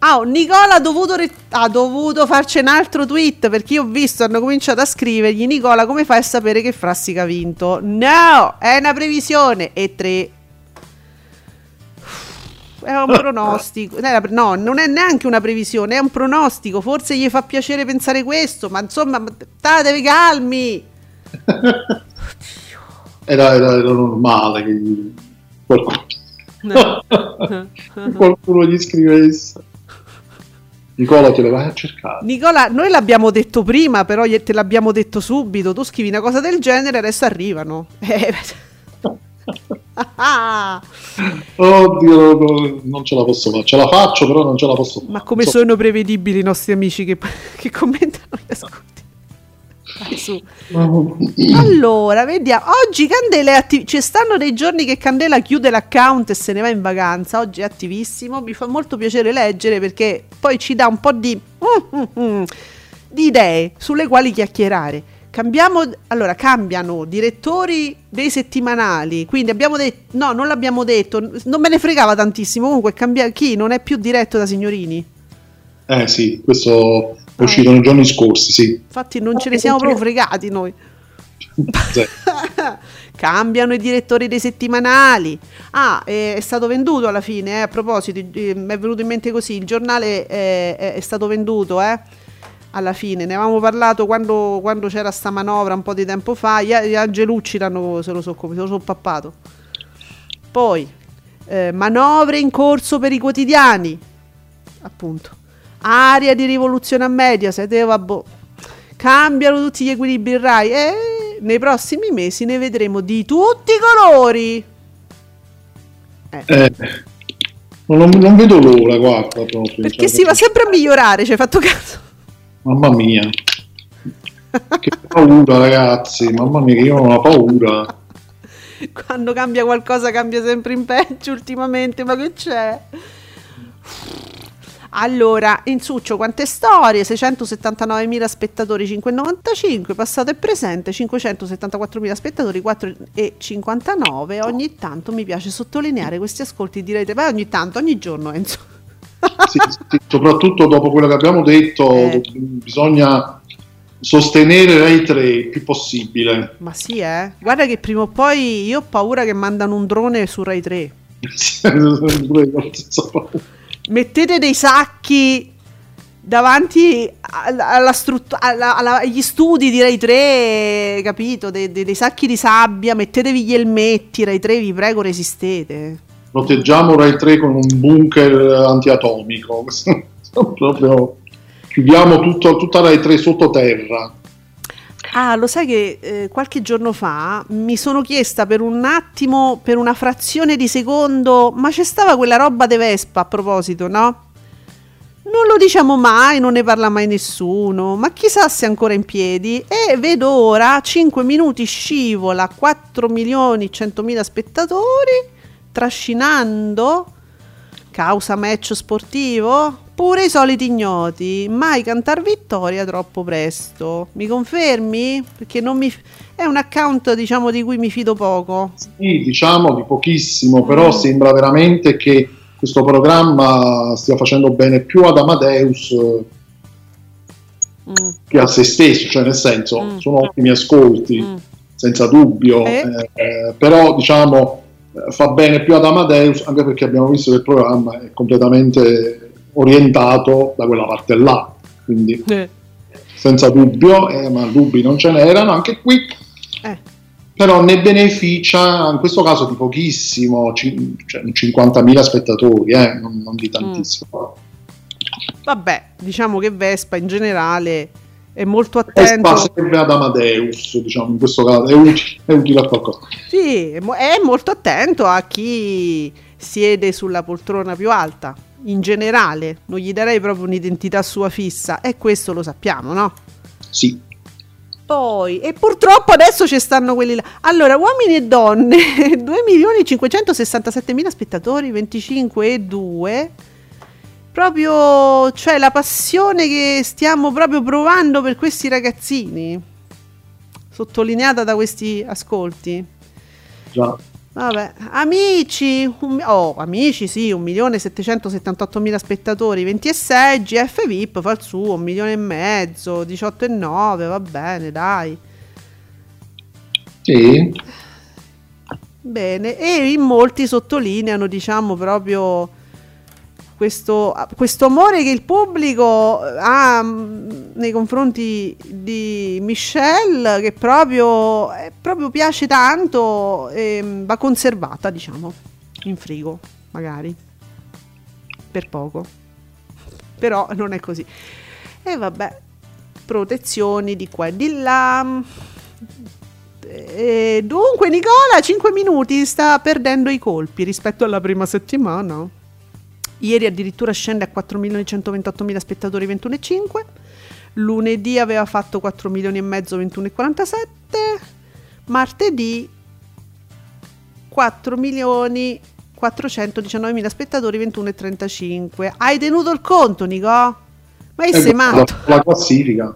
Ah, oh, Nicola ha dovuto, re- ha dovuto farci un altro tweet perché io ho visto, hanno cominciato a scrivergli Nicola come fai a sapere che Frassica ha vinto? No, è una previsione e tre. È un pronostico. No, non è neanche una previsione, è un pronostico. Forse gli fa piacere pensare questo, ma insomma, statevi calmi. <laughs> era, era- era normale che qualcuno, <laughs> qualcuno gli scrivesse Nicola te le vai a cercare Nicola, noi l'abbiamo detto prima, però te l'abbiamo detto subito. Tu scrivi una cosa del genere, adesso arrivano. <laughs> Eh, <laughs> oddio no, non ce la posso fare ce la faccio però non ce la posso fare ma come So- sono prevedibili i nostri amici che, <laughs> che commentano gli ascolti? Su. Allora, vediamo. Oggi Candela è attiv- Ci stanno dei giorni che Candela chiude l'account e se ne va in vacanza. Oggi è attivissimo. Mi fa molto piacere leggere perché poi ci dà un po' di, mm, mm, mm, di idee sulle quali chiacchierare. Cambiamo, allora, cambiano direttori dei settimanali. Quindi abbiamo detto, no, non l'abbiamo detto, non me ne fregava tantissimo. Comunque, cambia chi non è più diretto da signorini. eh sì questo è uscito nei giorni scorsi sì Infatti, non ce ne siamo proprio fregati noi. <laughs> Cambiano i direttori dei settimanali. Ah, eh, è stato venduto alla fine. eh, a proposito, eh, mi è venuto in mente così: il giornale eh, è, è stato venduto. Eh, alla fine ne avevamo parlato quando, quando c'era sta manovra un po' di tempo fa. Gli, gli Angelucci l'hanno, se lo so come, se lo so pappato. Poi, eh, manovre in corso per i quotidiani. Appunto. Aria di rivoluzione a Mediaset. eh, vabbè. Cambiano tutti gli equilibri in Rai e nei prossimi mesi ne vedremo di tutti i colori. Eh, non, non vedo l'ora guarda proprio Perché cioè, si va sempre a migliorare, ci hai fatto caso? mamma mia che paura ragazzi mamma mia che io ho una paura Quando cambia qualcosa cambia sempre in peggio ultimamente, ma che c'è? Allora, in succio quante storie? 679.000 spettatori 5,95, passato e presente 574.000 spettatori 4,59. Ogni tanto mi piace sottolineare questi ascolti, direte, beh ogni tanto, ogni giorno <laughs> Enzo. Sì, sì, soprattutto dopo quello che abbiamo detto, Eh. bisogna sostenere Rai 3 il più possibile. Ma sì, eh. Guarda che prima o poi io ho paura che mandano un drone su Rai 3. <laughs> Mettete dei sacchi davanti alla- alla struttu- alla- agli studi di Rai 3, capito? De- de- dei sacchi di sabbia, mettetevi gli elmetti, Rai 3, vi prego, resistete. Proteggiamo Rai 3 con un bunker antiatomico. <laughs> Proprio chiudiamo tutto, tutta Rai 3 sottoterra. Ah, lo sai che eh, qualche giorno fa mi sono chiesta per un attimo, per una frazione di secondo, ma c'è stava quella roba de Vespa a proposito, no? Non lo diciamo mai, non ne parla mai nessuno, ma chissà se è ancora in piedi. E vedo ora 5 minuti scivola, 4 milioni 100 mila spettatori, trascinando, causa match sportivo, pure i soliti ignoti, mai cantar vittoria troppo presto. Mi confermi? Perché non mi... è un account diciamo di cui mi fido poco. Sì, diciamo di pochissimo, però Mm. sembra veramente che questo programma stia facendo bene più ad Amadeus eh, Mm, che a se stesso, cioè nel senso Mm. sono ottimi ascolti, mm. senza dubbio, Eh? eh, eh, però diciamo eh, fa bene più ad Amadeus anche perché abbiamo visto che il programma è completamente orientato da quella parte là, quindi Eh, senza dubbio, eh, ma dubbi non ce n'erano anche qui, eh. però ne beneficia in questo caso di pochissimo, ci- cioè 50.000 spettatori, eh, non, non di tantissimo. Vabbè, diciamo che Vespa in generale è molto Vespa attento. serve ad Amadeus, diciamo, in questo caso è utile, è utile a qualcosa. Sì, è molto attento a chi siede sulla poltrona più alta. In generale, non gli darei proprio un'identità sua fissa, e questo lo sappiamo, no? Sì, Poi, e purtroppo adesso ci stanno quelli là. Allora, uomini e donne, <laughs> 2.567.000 spettatori, 25 e 2. Proprio, cioè la passione che stiamo proprio provando per questi ragazzini, sottolineata da questi ascolti. già. Vabbè, amici, un- oh, amici sì, 1.778.000 spettatori, 20 e 6, GF VIP fa il suo, 1 milione e mezzo, 18 e 9, va bene, dai. Sì, Bene, e in molti sottolineano, diciamo, proprio questo, questo amore che il pubblico ha mm, nei confronti di Michelle, che proprio, eh, proprio piace tanto e mm, va conservata, diciamo, in frigo, magari, per poco. Però non è così. E vabbè, protezioni di qua e di là. E dunque Nicola 5 minuti sta perdendo i colpi rispetto alla prima settimana. Ieri addirittura scende a 4.128.000 spettatori 21,5. Lunedì aveva fatto 4 milioni e mezzo 21,47. Martedì 4 milioni 419.000 spettatori 21,35. Hai tenuto il conto Nico? Ma che sei Ecco, matto? la, la classifica.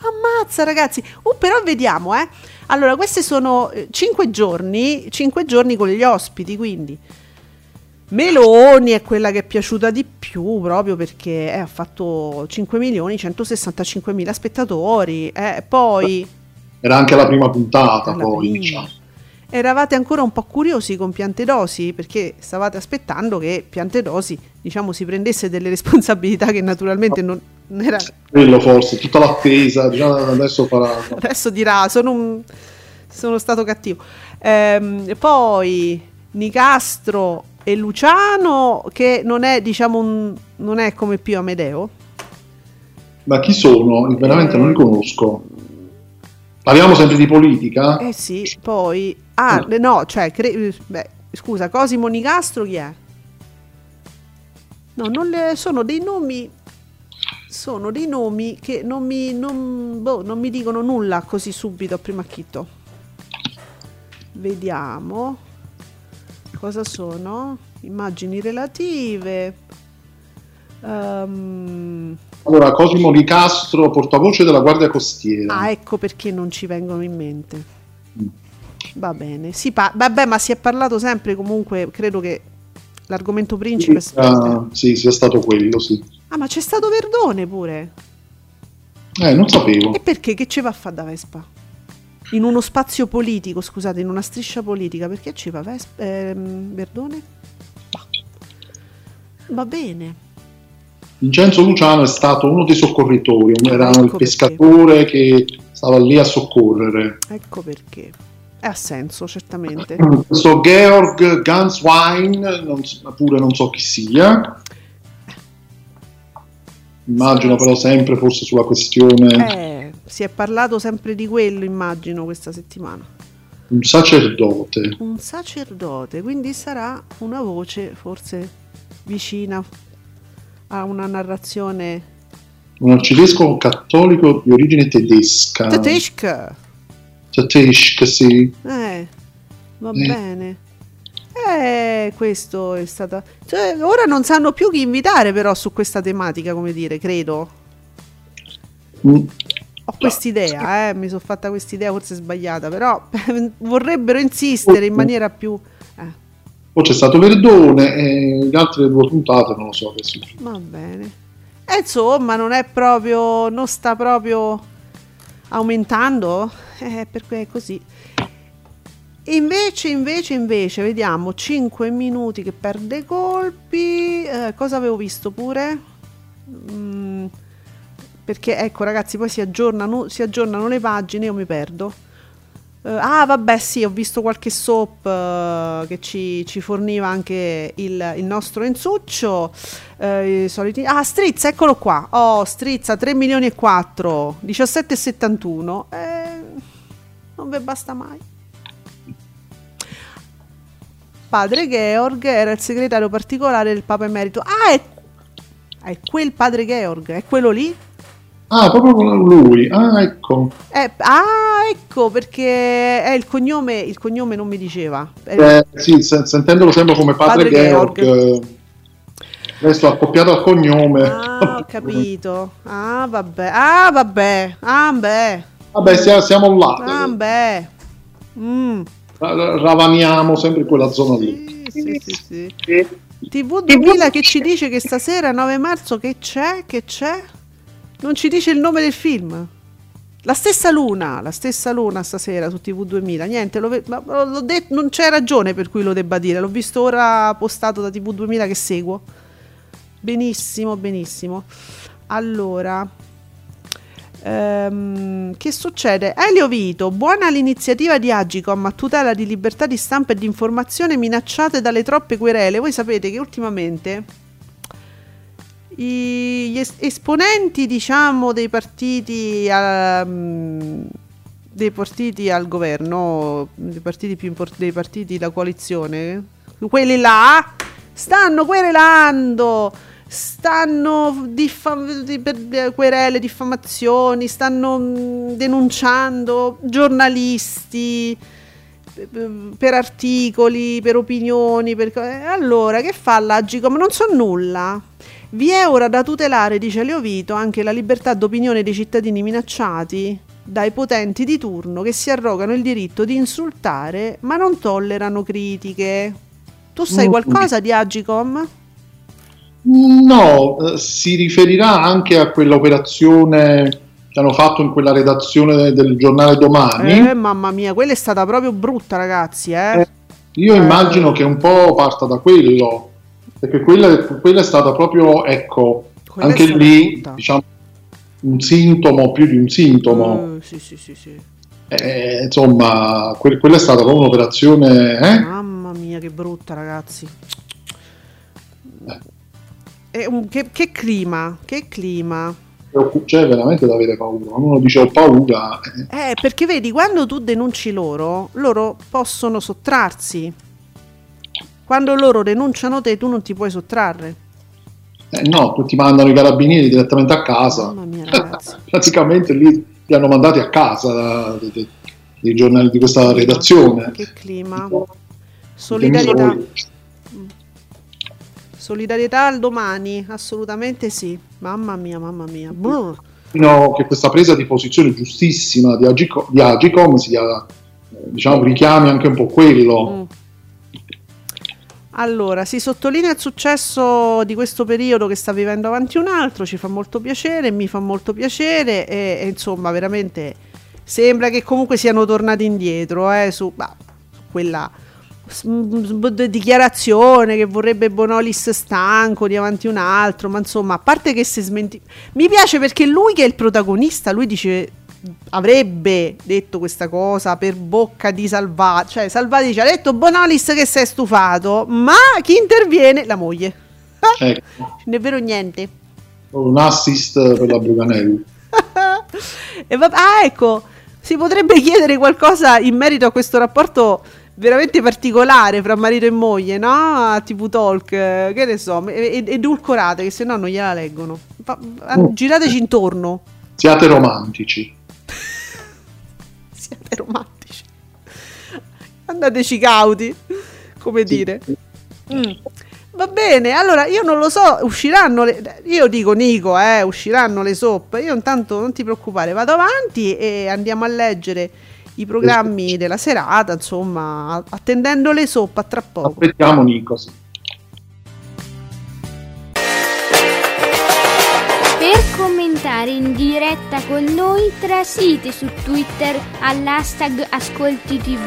Ammazza ragazzi, uh, però vediamo eh. Allora, questi sono 5 giorni, 5 giorni con gli ospiti, quindi Meloni è quella che è piaciuta di più proprio perché eh, ha fatto 5 milioni 165 mila spettatori. eh, poi Era anche la prima puntata, poi prima. diciamo. eravate ancora un po' curiosi con Piantedosi perché stavate aspettando che Piantedosi diciamo si prendesse delle responsabilità che naturalmente non, non era quello forse, tutta l'attesa, diciamo, adesso farà... adesso dirà sono, un- sono stato cattivo Ehm, poi Nicastro e Luciano che non è diciamo un, non è come Pio Amedeo Ma chi sono? Veramente non li conosco. Parliamo sempre di politica? eh sì poi ah no cioè cre- beh, scusa Cosimo Nicastro chi è? no non le, sono dei nomi sono dei nomi che non mi, non, boh, non mi dicono nulla così subito a primo acchito Vediamo cosa sono. Immagini relative. Ehm, Allora, Cosimo Di Castro, portavoce della Guardia Costiera. ah, ecco perché non ci vengono in mente. Mm. Va bene. Si pa- vabbè, ma si è parlato sempre comunque, credo che L'argomento principe. Ah, sì, sia stato quello, sì. Ah, ma c'è stato Verdone pure. Eh, non sapevo. E perché? Che ci va a fare da Vespa? In uno spazio politico, scusate, in una striscia politica, perché ci va Vespa? ehm, Verdone? Va bene. Vincenzo Luciano è stato uno dei soccorritori, era Ecco il perché. pescatore che stava lì a soccorrere. Ecco perché. E ha senso, certamente. <clears throat> Questo Georg Ganswein, non pure non so chi sia. Immagino però sempre forse sulla questione Eh, si è parlato sempre di quello, immagino, questa settimana. un sacerdote. Un sacerdote, quindi sarà una voce forse vicina a una narrazione Un arcivescovo cattolico di origine tedesca. tedesca. Tedesca, sì. Eh, va Eh. bene. Eh, questo è stata. Cioè, ora non sanno più chi invitare, però, su questa tematica, come dire, credo. Mm. Ho quest'idea, eh, mi sono fatta quest'idea, forse sbagliata, però <laughs> vorrebbero insistere in maniera più. Eh, Poi c'è stato Verdone e le altre due puntate non lo so che si va bene. E insomma, non è proprio. non sta proprio aumentando? Eh, per cui è così. Invece, invece, invece, vediamo 5 minuti che perde colpi. Eh, cosa avevo visto pure? Mm, perché ecco, ragazzi, poi si aggiornano, si aggiornano le pagine, io mi perdo. Eh, ah, vabbè, sì, ho visto qualche soap eh, che ci, ci forniva anche il, il nostro Enzuccio. eh, i soliti... Ah, Strizza, eccolo qua. Oh, Strizza, 3 milioni e 4, 17,71. Eh, non vi basta mai. Padre Georg era il segretario particolare del Papa Emerito. Ah, è, è quel padre Georg, è quello lì? Ah, proprio con lui. Ah, ecco. Eh, ah, ecco perché è il cognome, il cognome non mi diceva. È- Eh, sì, sen- sentendolo sempre come padre, Padre Georg. Georg. eh, Adesso accoppiato al cognome. Ah, ho capito. Ah, vabbè. Ah, vabbè. Ah, beh. Vabbè, sia- siamo là. Ah, beh. Mm. Ra- Ravaniamo sempre in quella zona lì. Sì, sì, sì, sì. TV 2000 che ci dice che stasera 9 marzo che c'è? Che c'è? Non ci dice il nome del film. La stessa luna, la stessa luna stasera su TV 2000. Niente, ve- detto, non c'è ragione per cui lo debba dire. L'ho visto ora postato da TV 2000 che seguo. Benissimo, benissimo. Allora, ehm, che succede? Elio Vito, buona l'iniziativa di Agicom a tutela di libertà di stampa e di informazione minacciate dalle troppe querele. Voi sapete che ultimamente gli es- esponenti, diciamo, dei partiti, ehm, dei partiti al governo, dei partiti più importanti, dei partiti della coalizione, quelli là, stanno querelando, stanno diffam- eh, querele, diffamazioni, stanno mm, denunciando giornalisti per articoli, per opinioni. Per... eh, Allora, che fa l'Agicom? Non so nulla. Vi è ora da tutelare, dice Leovito, anche la libertà d'opinione dei cittadini minacciati dai potenti di turno che si arrogano il diritto di insultare ma non tollerano critiche. Tu sai Mm. qualcosa di Agicom? No, eh, si riferirà anche a quell'operazione che hanno fatto in quella redazione del giornale domani. Eh, mamma mia, quella è stata proprio brutta, ragazzi, eh. Eh, Io immagino che un po' parta da quello, perché quella, quella è stata proprio, ecco, Quella anche lì, brutta. diciamo, un sintomo, più di un sintomo. Eh, sì, sì, sì, sì. Eh, insomma, que- quella è stata proprio un'operazione, eh? Mamma mia, che brutta, ragazzi. È un- che, che clima, che clima. C'è veramente da avere paura. Quando uno dice ho paura, eh, Eh, perché vedi, quando tu denunci loro, loro possono sottrarsi. Quando loro denunciano te, tu non ti puoi sottrarre. eh, no, tutti mandano i carabinieri direttamente a casa. Mamma mia. <laughs> Praticamente lì li hanno mandati a casa dei- dei giornali di questa redazione. Che clima. Solidarietà. noi- Solidarietà al domani, assolutamente sì. Mamma mia, mamma mia. Fino che questa presa di posizione giustissima di, Agicom, di Agicom sia, eh, diciamo, richiami anche un po' quello. Mm. Allora, si sottolinea il successo di questo periodo che sta vivendo avanti un altro, ci fa molto piacere, mi fa molto piacere e, e insomma veramente sembra che comunque siano tornati indietro eh, su, bah, quella dichiarazione che vorrebbe Bonolis stanco di avanti un altro, ma insomma, a parte che si smenti... Mi piace perché lui che è il protagonista, lui dice avrebbe detto questa cosa per bocca di Salvati, cioè Salvati dice ha detto Bonolis che si è stufato, ma chi interviene? La moglie. Ah, Ecco, non è vero niente. un assist per la Bruganelli. <laughs> E va- ah, ecco, si potrebbe chiedere qualcosa in merito a questo rapporto veramente particolare fra marito e moglie, no? A TV Talk, eh, che ne so, ed- edulcorate, che se no non gliela leggono. Fa- Oh. Girateci intorno, Siate romantici. Siete <laughs> romantici. Andateci cauti, come dire. Mm. Va bene, allora io non lo so, usciranno le... Io dico Nico, eh, usciranno le soap. Io intanto non ti preoccupare, vado avanti e andiamo a leggere i programmi della serata, insomma, attendendo le soap a tra poco. Aspettiamo Nico. sì. Commentare in diretta con noi trasite su Twitter all'hashtag Ascolti TV.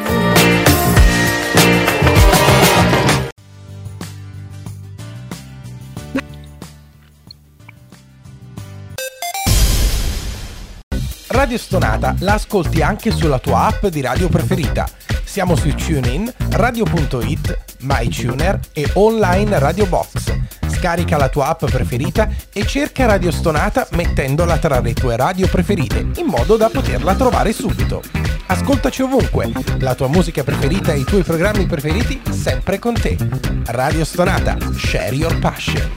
Radio Stonata la ascolti anche sulla tua app di radio preferita. Siamo su TuneIn, Radio.it, MyTuner e online Radio Box. Scarica la tua app preferita e cerca Radio Stonata mettendola tra le tue radio preferite, in modo da poterla trovare subito. Ascoltaci ovunque, la tua musica preferita e i tuoi programmi preferiti sempre con te. Radio Stonata, share your passion.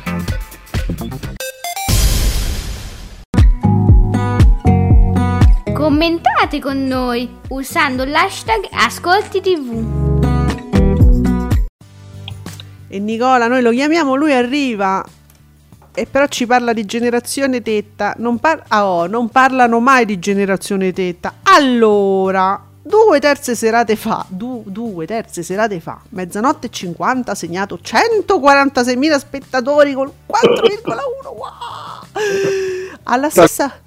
Commentate con noi usando l'hashtag Ascolti TV. E Nicola, noi lo chiamiamo, lui arriva e però ci parla di generazione tetta. Non, par- ah, oh, non parlano mai di generazione tetta. Allora, due terze serate fa, du- due terze serate fa, mezzanotte e 50, ha segnato 146.000 spettatori col 4,1. <laughs> Wow! Alla stessa...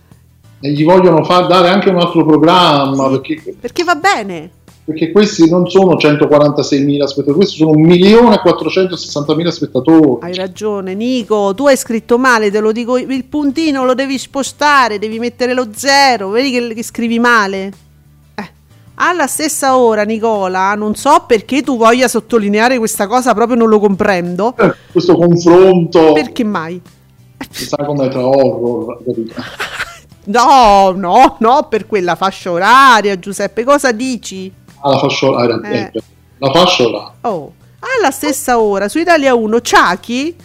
E gli vogliono far dare anche un altro programma Sì, perché, perché va bene. Perché questi non sono 146.000 spettatori, questi sono 1.460.000 spettatori. Hai ragione, Nico. Tu hai scritto male, te lo dico. Il puntino lo devi spostare, devi mettere lo zero. Vedi che, che scrivi male. Eh. Alla stessa ora, Nicola, non so perché tu voglia sottolineare questa cosa, proprio non lo comprendo. Eh, Questo confronto, Perché mai? sai com'è tra horror? No, no, no, per quella fascia oraria, Giuseppe. Cosa dici? Ah, la fascia oraria, Eh. eh, la fascia oraria. Oh, alla stessa ora. Su Italia 1 Chucky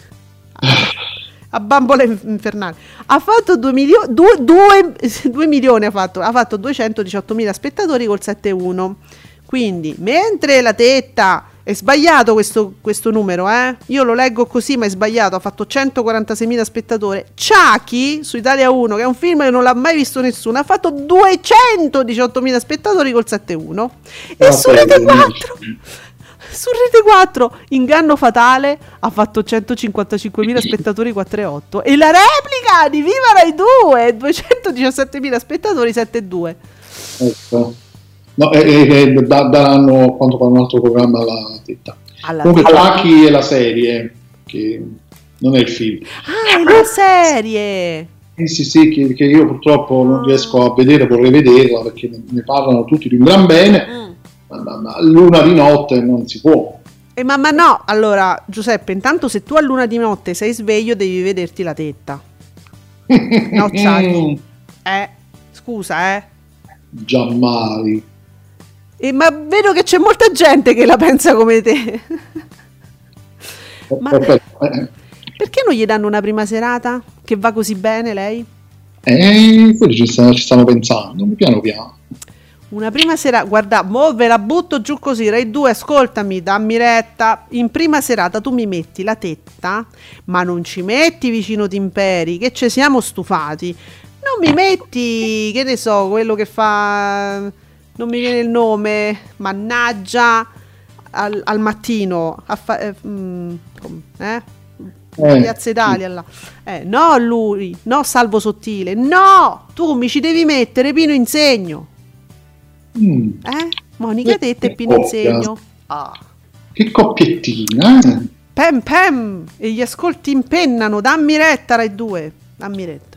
a bambola inf- infernale. Ha fatto 2 milioni 2 milioni ha fatto ha fatto 218.000 spettatori col 7-1 quindi mentre la tetta è sbagliato questo, questo numero eh? io lo leggo così ma è sbagliato. Ha fatto 146.000 spettatori. Chucky su Italia 1 che è un film che non l'ha mai visto nessuno ha fatto 218.000 spettatori col 7-1 e Ah, su Rete beh, 4 su Rete 4 Inganno Fatale ha fatto 155.000 <laughs> spettatori 4,8 e la replica di Viva Rai 2 217.000 spettatori 7,2 Ecco. No, e, e- e da- daranno quanto fa un altro programma alla tetta. alla Comunque Chucky è la serie, che non è il film. Ah, è la serie Sì, sì, sì, che, che io purtroppo non riesco a vedere, vorrei vederla perché ne, ne parlano tutti di un gran bene, Mm. ma, ma- l'una di notte non si può. E ma, ma no, allora Giuseppe, intanto se tu a luna di notte sei sveglio devi vederti la tetta. <laughs> No, Chucky. Eh, scusa, eh. Giammai. E, ma vedo che c'è molta gente che la pensa come te. Ma- eh, Perché non gli danno una prima serata? Che va così bene lei? eh, quelli ci, stanno, ci stanno pensando, piano piano. Una prima serata, guarda, mo ve la butto giù così, Rai 2, ascoltami, dammi retta. In prima serata tu mi metti la tetta, ma non ci metti vicino Timperi, che ci siamo stufati. Non mi metti, che ne so, quello che fa... Non mi viene il nome, mannaggia. al, al mattino a fa- eh, mm, eh? Eh, Piazza Italia là. Eh, no lui, no Salvo Sottile, no, tu mi ci devi mettere Pino Insegno, mm, eh? Monica Tetta e Pino Coppia. Insegno. Ah. che coppiettina, eh? Pem pem e gli ascolti impennano, dammi retta Rai 2, dammi retta.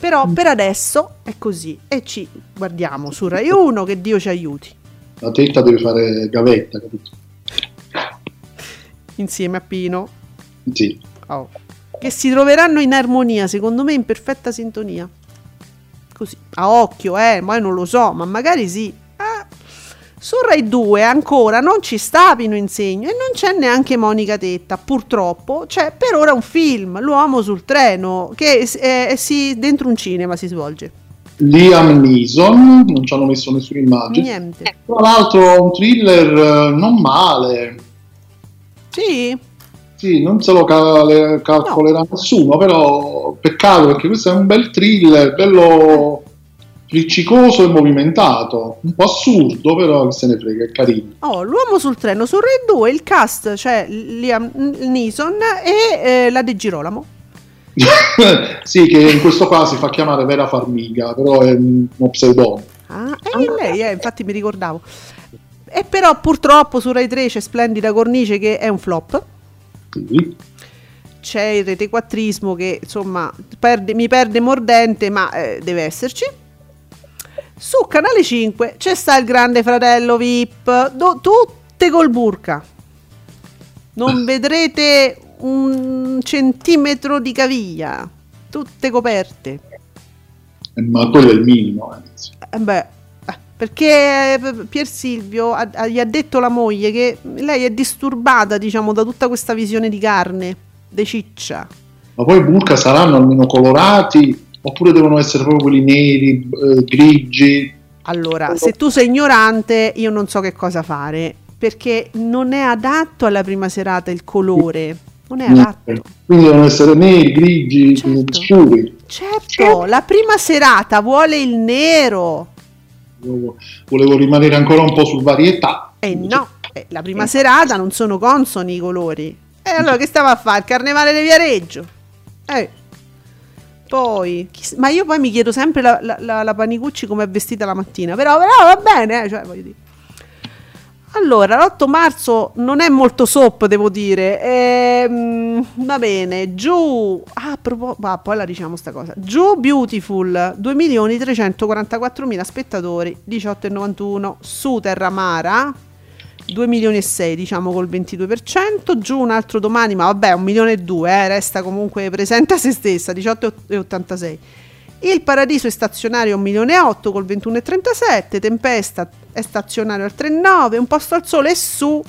Però per adesso è così e ci guardiamo su Rai 1 che Dio ci aiuti, La tetta deve fare gavetta, capito? insieme a Pino, Sì. Oh. che si troveranno in armonia, secondo me in perfetta sintonia. Così, a occhio, eh, ma io non lo so, ma magari sì. Eh. Su Rai 2 ancora non ci sta Pino Insegno e non c'è neanche Monica Tetta, purtroppo. C'è per ora un film, L'uomo sul treno, che eh, si, dentro un cinema si svolge. Liam Neeson, non ci hanno messo nessuna immagine. Niente. Tra l'altro un thriller eh, non male, Sì, sì, non se lo cal- calcolerà nessuno, però peccato perché questo è un bel thriller, bello friccicoso e movimentato, un po' assurdo, però chi se ne frega, è carino. oh, L'uomo sul treno, su Rai 2 il cast c'è Liam Neeson e eh, la De Girolamo. <laughs> sì, che in questo caso si fa chiamare Vera Farmiga, però è un- uno pseudonimo. Ah, e lei, eh, infatti mi ricordavo. E però purtroppo su Rai 3 c'è Splendida Cornice che è un flop. Sì. C'è il retequattrismo che insomma perde- mi perde mordente, ma eh, deve esserci. Su Canale 5 c'è sta il grande fratello VIP, do- tutte col burka. Non <coughs> vedrete un centimetro di caviglia, tutte coperte. Ma quello è il minimo. eh. Eh beh, eh, perché eh, Pier Silvio gli ha detto la moglie che lei è disturbata, diciamo, da tutta questa visione di carne, de ciccia. Ma poi i burka saranno almeno colorati oppure devono essere proprio quelli neri, eh, grigi? Allora, se tu sei ignorante, io non so che cosa fare, perché non è adatto alla prima serata il colore. Non è adatto. Quindi devono essere neri, grigi, Certo. scuri. Certo, la prima serata vuole il nero. Volevo rimanere ancora un po' sul varietà. E no, eh, la prima serata non sono consoni i colori. E allora che stava a fare? Il carnevale di Viareggio? Eh. Poi, chiss- ma io poi mi chiedo sempre la, la, la- la Panicucci come è vestita la mattina, però, però va bene, eh, cioè, voglio dire. Allora, l'8 marzo non è molto soap, devo dire. Ehm, va bene, giù. Ah, propos- ah, poi la diciamo sta cosa. Giù Beautiful, 2.344.000 spettatori, 18,91. Su Terramara, 2 milioni e 6, diciamo col 22%. Giù un altro domani, ma vabbè, 1 milione e 2, eh, resta comunque presente a se stessa, 18,86. Il Paradiso è stazionario a 1 milione e 8 col 21,37. Tempesta è stazionario al 3,9. Un posto al sole è su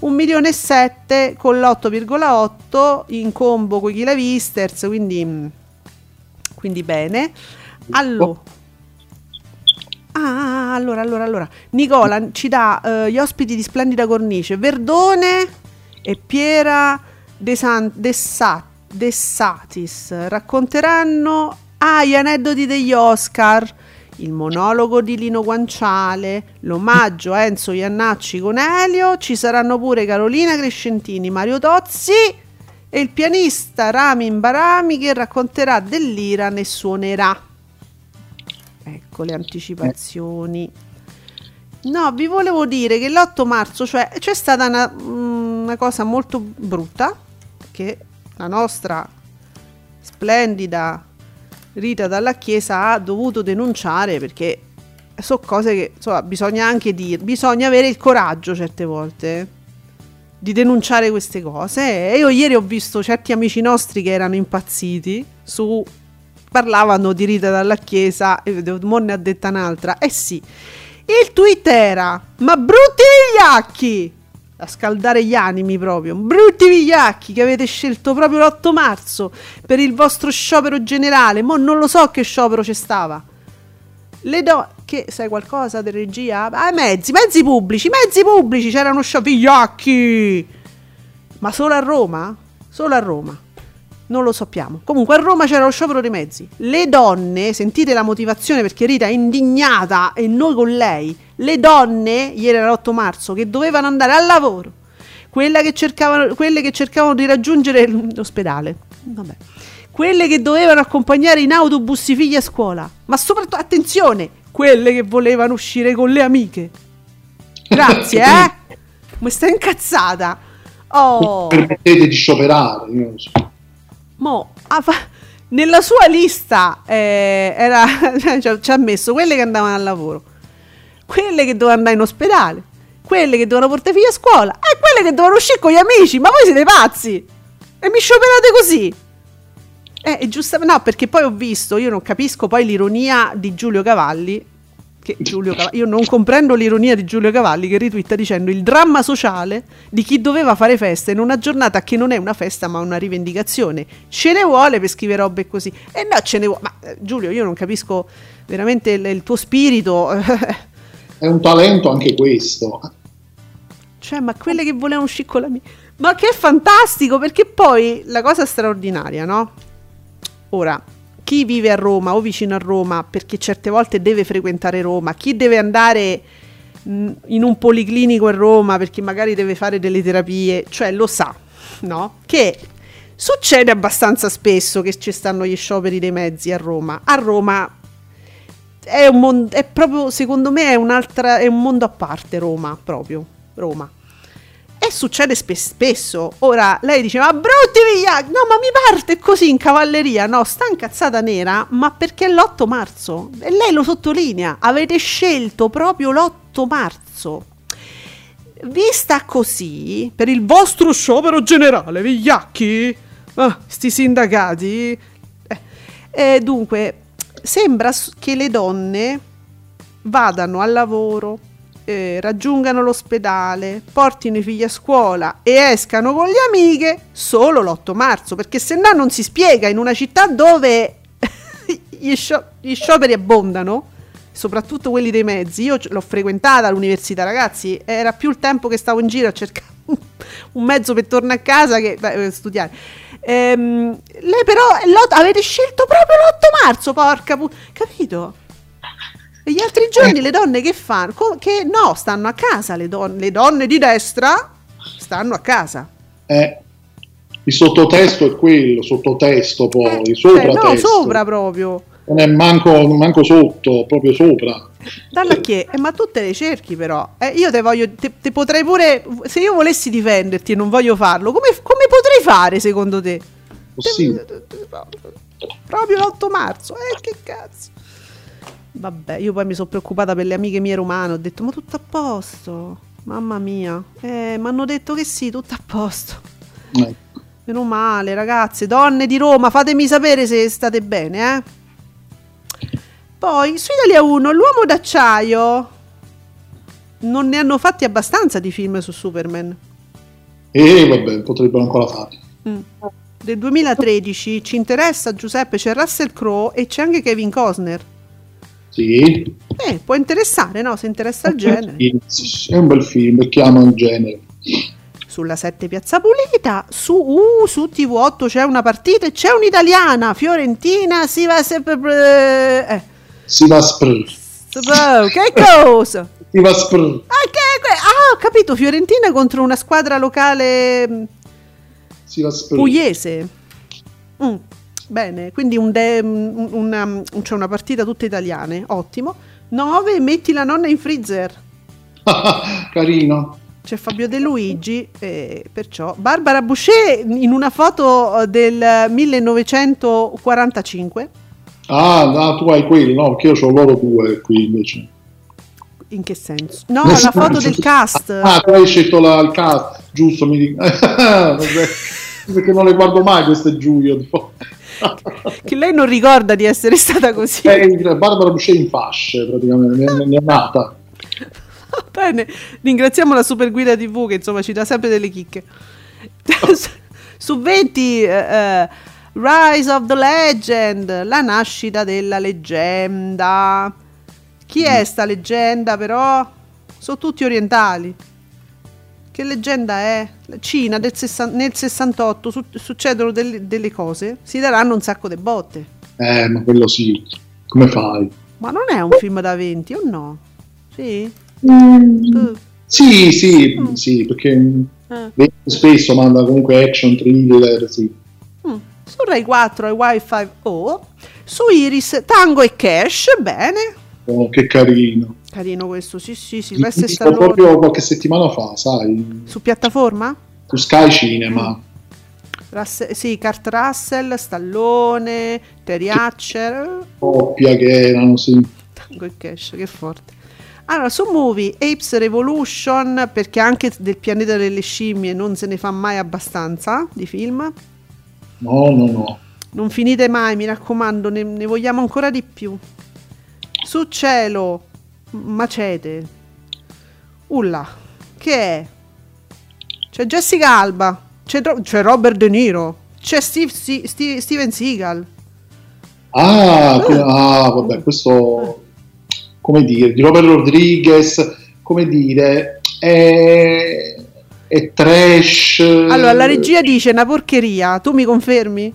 1 milione e 7 con l'8,8 in combo con i Kila Visters. Quindi, mm, quindi bene. Allora. Ah, allora, allora, allora. Nicola ci dà eh, gli ospiti di Splendida Cornice, Verdone e Piera De, San- De Sa- De Satis. Racconteranno ah, gli aneddoti degli Oscar, il monologo di Lino Guanciale, l'omaggio a Enzo Iannacci con Elio. Ci saranno pure Carolina Crescentini, Mario Tozzi e il pianista Ramin Barami che racconterà dell'Iran e suonerà. Ecco le anticipazioni. No, vi volevo dire che l'8 marzo, cioè, c'è stata una, mm, una cosa molto brutta che la nostra splendida Rita dalla Chiesa ha dovuto denunciare perché sono cose che insomma, bisogna anche dire, bisogna avere il coraggio certe volte di denunciare queste cose. E io ieri ho visto certi amici nostri che erano impazziti su parlavano di Rita dalla Chiesa e vedevo mo ne ha detta un'altra. Eh sì. Il tweet era "Ma brutti vigliacchi!" A scaldare gli animi proprio. Brutti vigliacchi che avete scelto proprio l'8 marzo per il vostro sciopero generale. Mo non lo so che sciopero c'è stava. Le do che sai qualcosa di regia? Ah, mezzi, mezzi pubblici, mezzi pubblici, c'erano scioperi vigliacchi. Ma solo a Roma? Solo a Roma. Non lo sappiamo. Comunque a Roma c'era lo sciopero dei mezzi. Le donne, sentite la motivazione perché Rita è indignata e noi con lei. le donne, ieri era l'8 marzo, che dovevano andare al lavoro, che cercavano, quelle che cercavano di raggiungere l'ospedale, vabbè. quelle che dovevano accompagnare in autobus i figli a scuola, ma soprattutto, attenzione, quelle che volevano uscire con le amiche. Grazie, <laughs> eh? Mi sta incazzata. Oh. Permettete di scioperare, io non so. Mo, fa- nella sua lista eh, era, <laughs> cioè, ci ha messo quelle che andavano al lavoro, quelle che dovevano andare in ospedale, quelle che dovevano portare figli a scuola e quelle che dovevano uscire con gli amici. Ma voi siete pazzi? E mi scioperate così? Eh, giustamente, no, perché poi ho visto, io non capisco poi l'ironia di Giulio Cavalli. Che Giulio Cavalli, io non comprendo l'ironia di Giulio Cavalli che ritwitta dicendo il dramma sociale di chi doveva fare festa in una giornata che non è una festa ma una rivendicazione. Ce ne vuole per scrivere robe così. E no, ce ne vuole. Ma eh, Giulio, io non capisco veramente il, il tuo spirito. È un talento anche questo. Cioè, ma quelle che volevano uscire con la mia. Ma che fantastico! Perché poi la cosa straordinaria, no? Ora, chi vive a Roma o vicino a Roma, perché certe volte deve frequentare Roma, chi deve andare in un policlinico a Roma perché magari deve fare delle terapie, cioè lo sa, no? Che succede abbastanza spesso che ci stanno gli scioperi dei mezzi a Roma. A Roma è un mondo, è proprio, secondo me, è, è un mondo a parte Roma, proprio, Roma. E succede spe- spesso. Ora lei dice: Ma brutti via! No, ma mi parte così in cavalleria. No, sta incazzata nera, ma perché è l'8 marzo. E lei lo sottolinea: avete scelto proprio l'8 marzo. Vista così, per il vostro sciopero generale, vigliacchi, ah, sti sindacati. Eh, eh, dunque, sembra che le donne vadano al lavoro, eh, raggiungano l'ospedale, portino i figli a scuola e escano con le amiche solo l'8 marzo, perché se no non si spiega in una città dove <laughs> gli, scio- gli scioperi abbondano, soprattutto quelli dei mezzi. Io l'ho frequentata all'università, ragazzi, era più il tempo che stavo in giro a cercare <laughs> un mezzo per tornare a casa che beh, studiare. Ehm, lei però avete scelto proprio l'8 marzo, porca pu- capito? E gli altri giorni le donne che fanno? Che no, stanno a casa le donne, le donne di destra stanno a casa. Eh, il sottotesto è quello, sottotesto poi, Eh, sopra no, testo. sopra proprio. Non è manco, manco sotto, proprio sopra. Danno a che? Eh, ma tu te le cerchi però. Eh, io te voglio, te, te potrei pure, se io volessi difenderti e non voglio farlo, come, come potrei fare secondo te? Possibile. Proprio l'8 marzo, eh che cazzo. Vabbè, io poi mi sono preoccupata per le amiche mie romane, ho detto ma tutto a posto, mamma mia. Eh, mi hanno detto che sì, tutto a posto. Eh. Meno male, ragazze, donne di Roma, fatemi sapere se state bene, eh. Poi, su Italia 1, l'uomo d'acciaio. Non ne hanno fatti abbastanza di film su Superman. E vabbè, potrebbero ancora farlo. Mm. Del 2013 ci interessa Giuseppe, c'è Russell Crowe e c'è anche Kevin Costner. Sì, Eh, può interessare, no? Se interessa il genere. È un bel film, perché amo il genere. Sulla 7 Piazza Pulita, su, uh, su TV8 c'è una partita e c'è un'italiana, Fiorentina, si va sempre... Eh, Si va spr. so- che cosa? <laughs> Si va. Ah, che- ah, ho capito, Fiorentina contro una squadra locale mh, Si va pugliese. Mm, bene, quindi un de- un- una, c'è una partita tutta italiane, ottimo. 9, metti la nonna in freezer. <laughs> Carino. C'è Fabio De Luigi, e perciò Barbara Boucher in una foto eh, del 1945. Ah, no, tu hai quello, no? Perché io ho loro due qui invece. In che senso? No, <laughs> la foto del cast. Ah, tu hai scelto la- il cast, giusto, mi dico. <laughs> Perché non le guardo mai queste Giulio. <laughs> Che lei non ricorda di essere stata così. È in- Barbara Boucher in fasce, praticamente, ne- ne è nata. Bene, ringraziamo la super guida TV che insomma ci dà sempre delle chicche. <laughs> Su 20 eh, eh, Rise of the Legend, la nascita della leggenda. Chi è sta leggenda però? Sono tutti orientali. Che leggenda è? Cina del sessan- nel 68 su- succedono delle, delle cose, si daranno un sacco di botte. Eh, ma quello sì. Come fai? Ma non è un film da 20 o no? Sì? Eh, Sì, sì, sì, perché eh. spesso manda comunque action, thriller, sì. Mm. Su Rai 4 e Wi-Fi O. Su Iris Tango e Cash, bene. Oh, che carino. Carino questo, sì sì, Silvestre visto Stallone. proprio qualche settimana fa, sai, Su piattaforma? su Sky Cinema. Russ- sì, Kurt Russell, Stallone, Terry Hatcher, Coppia che erano, sì. Tango e Cash, che forte. Allora, su Movie Apes Revolution, perché anche del pianeta delle scimmie non se ne fa mai abbastanza di film. No, no, no. Non finite mai, mi raccomando, ne, ne vogliamo ancora di più. Su cielo, macete. Ulla, che è? C'è Jessica Alba, c'è, c'è Robert De Niro, c'è Steve, Ste- Ste- Steven Seagal. Ah, que- ah, vabbè, questo, come dire, di Robert Rodriguez, come dire, è, è trash. Allora, la regia dice una porcheria, tu mi confermi?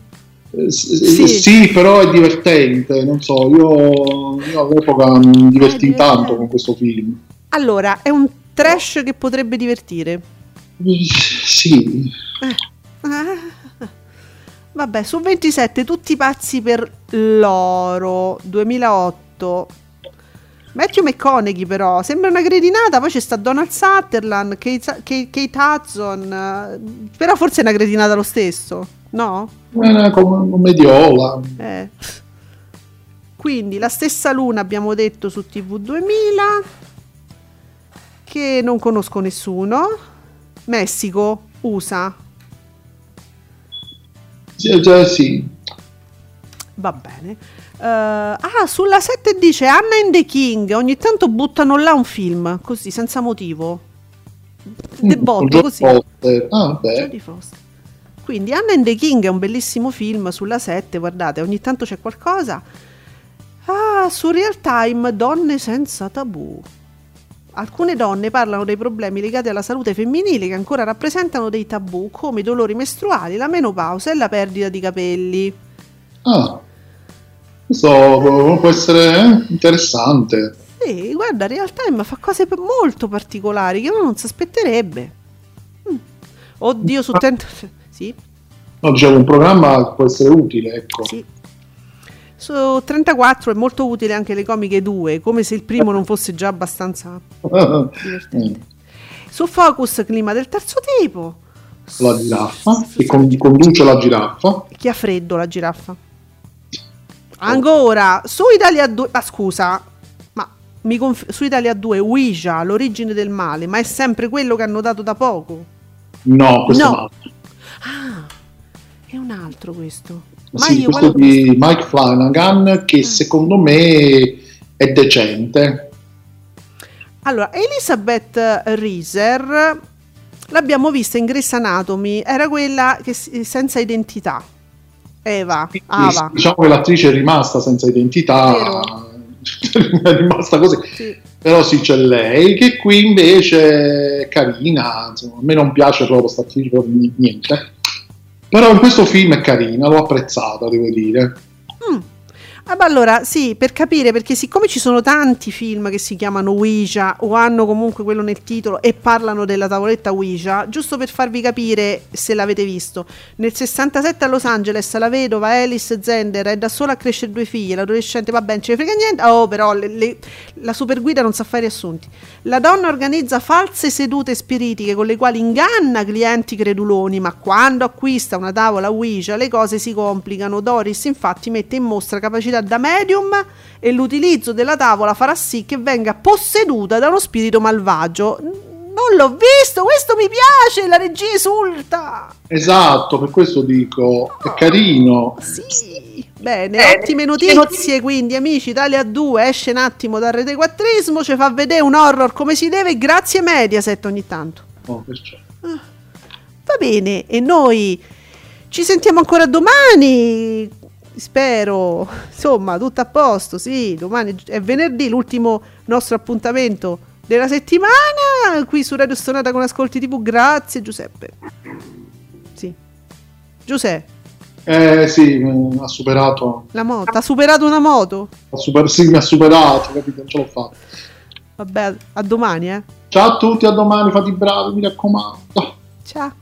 Eh, Sì. sì. però è divertente, non so, io, io all'epoca mi divertì divertente. tanto con questo film. Allora, è un trash che potrebbe divertire. Sì, Ah. <laughs> Vabbè, su 27 tutti pazzi per l'oro 2008. Matthew McConaughey però sembra una cretinata, poi c'è sta Donald Sutherland, Kate, Kate, Kate Hudson, eh, però forse è una cretinata lo stesso, no? era come un mediola. Eh. Quindi la stessa luna abbiamo detto su TV 2000 che non conosco nessuno. Messico, USA, Sì, cioè, sì. Va bene. Eh, ah, sulla 7 dice Anna and the King. Ogni tanto buttano là un film così, senza motivo. De Mm, botto così. Ah, beh. Quindi Anna and the King è un bellissimo film sulla 7. Guardate, ogni tanto c'è qualcosa. Ah, su Real Time Donne senza tabù. Alcune donne parlano dei problemi legati alla salute femminile che ancora rappresentano dei tabù come i dolori mestruali, la menopausa e la perdita di capelli. Ah, questo può essere eh, interessante. Sì, guarda, Real Time fa cose molto particolari che uno non si aspetterebbe. Mm. Oddio, su 30... <laughs> Sì, No, dicevo, un programma può essere utile, ecco. sì. Su 34 è molto utile anche le comiche 2, come se il primo non fosse già abbastanza divertente. <laughs> Su Focus, clima del terzo tipo. la giraffa, che con- conduce la giraffa. Chi ha freddo la giraffa? Ancora, su Italia 2... Ma scusa, ma mi conf- su Italia 2 Ouija, l'origine del male, ma è sempre quello che hanno dato da poco? No, questo No. Ah, è un altro questo. Ma Sì, io questo di Mike Flanagan che secondo me è decente. Allora, Elizabeth Reeser l'abbiamo vista in Grey's Anatomy, era quella che senza identità. Eva, Ava. Diciamo che l'attrice è rimasta senza identità, <laughs> è rimasta così. Sì. Però sì, c'è lei, che qui invece è carina, insomma, a me non piace proprio questa attrice, proprio ni- niente. Però in questo film è carina, l'ho apprezzata, devo dire. Ah, beh, allora, sì, per capire, perché siccome ci sono tanti film che si chiamano Ouija o hanno comunque quello nel titolo e parlano della tavoletta Ouija, giusto per farvi capire se l'avete visto, nel 67 a Los Angeles la vedova Alice Zender è da sola a crescere due figlie, l'adolescente va bene, ce ne frega niente, oh però le- le- la superguida non sa fare riassunti. La donna organizza false sedute spiritiche con le quali inganna clienti creduloni, ma quando acquista una tavola Ouija le cose si complicano. Doris infatti mette in mostra capacità da medium e l'utilizzo della tavola farà sì che venga posseduta da uno spirito malvagio. Non l'ho visto, questo mi piace, la regia esulta. Esatto, per questo dico, è carino. Sì, bene, ottime notizie quindi amici, Italia 2 esce un attimo dal retequattrismo, ci fa vedere un horror come si deve, grazie Mediaset ogni tanto. Oh, perciò. Va bene, e noi ci sentiamo ancora domani, spero, insomma, tutto a posto, sì, domani è venerdì, l'ultimo nostro appuntamento della settimana, qui su Radio Stonata con Ascolti TV, grazie Giuseppe. Sì. Giuseppe, Eh sì, ha superato. la moto, ha superato una moto? Ha super- sì, mi ha superato, capito? Non ce l'ho fatta. Vabbè, a domani, eh. Ciao a tutti, a domani, fate i bravi, mi raccomando. Ciao.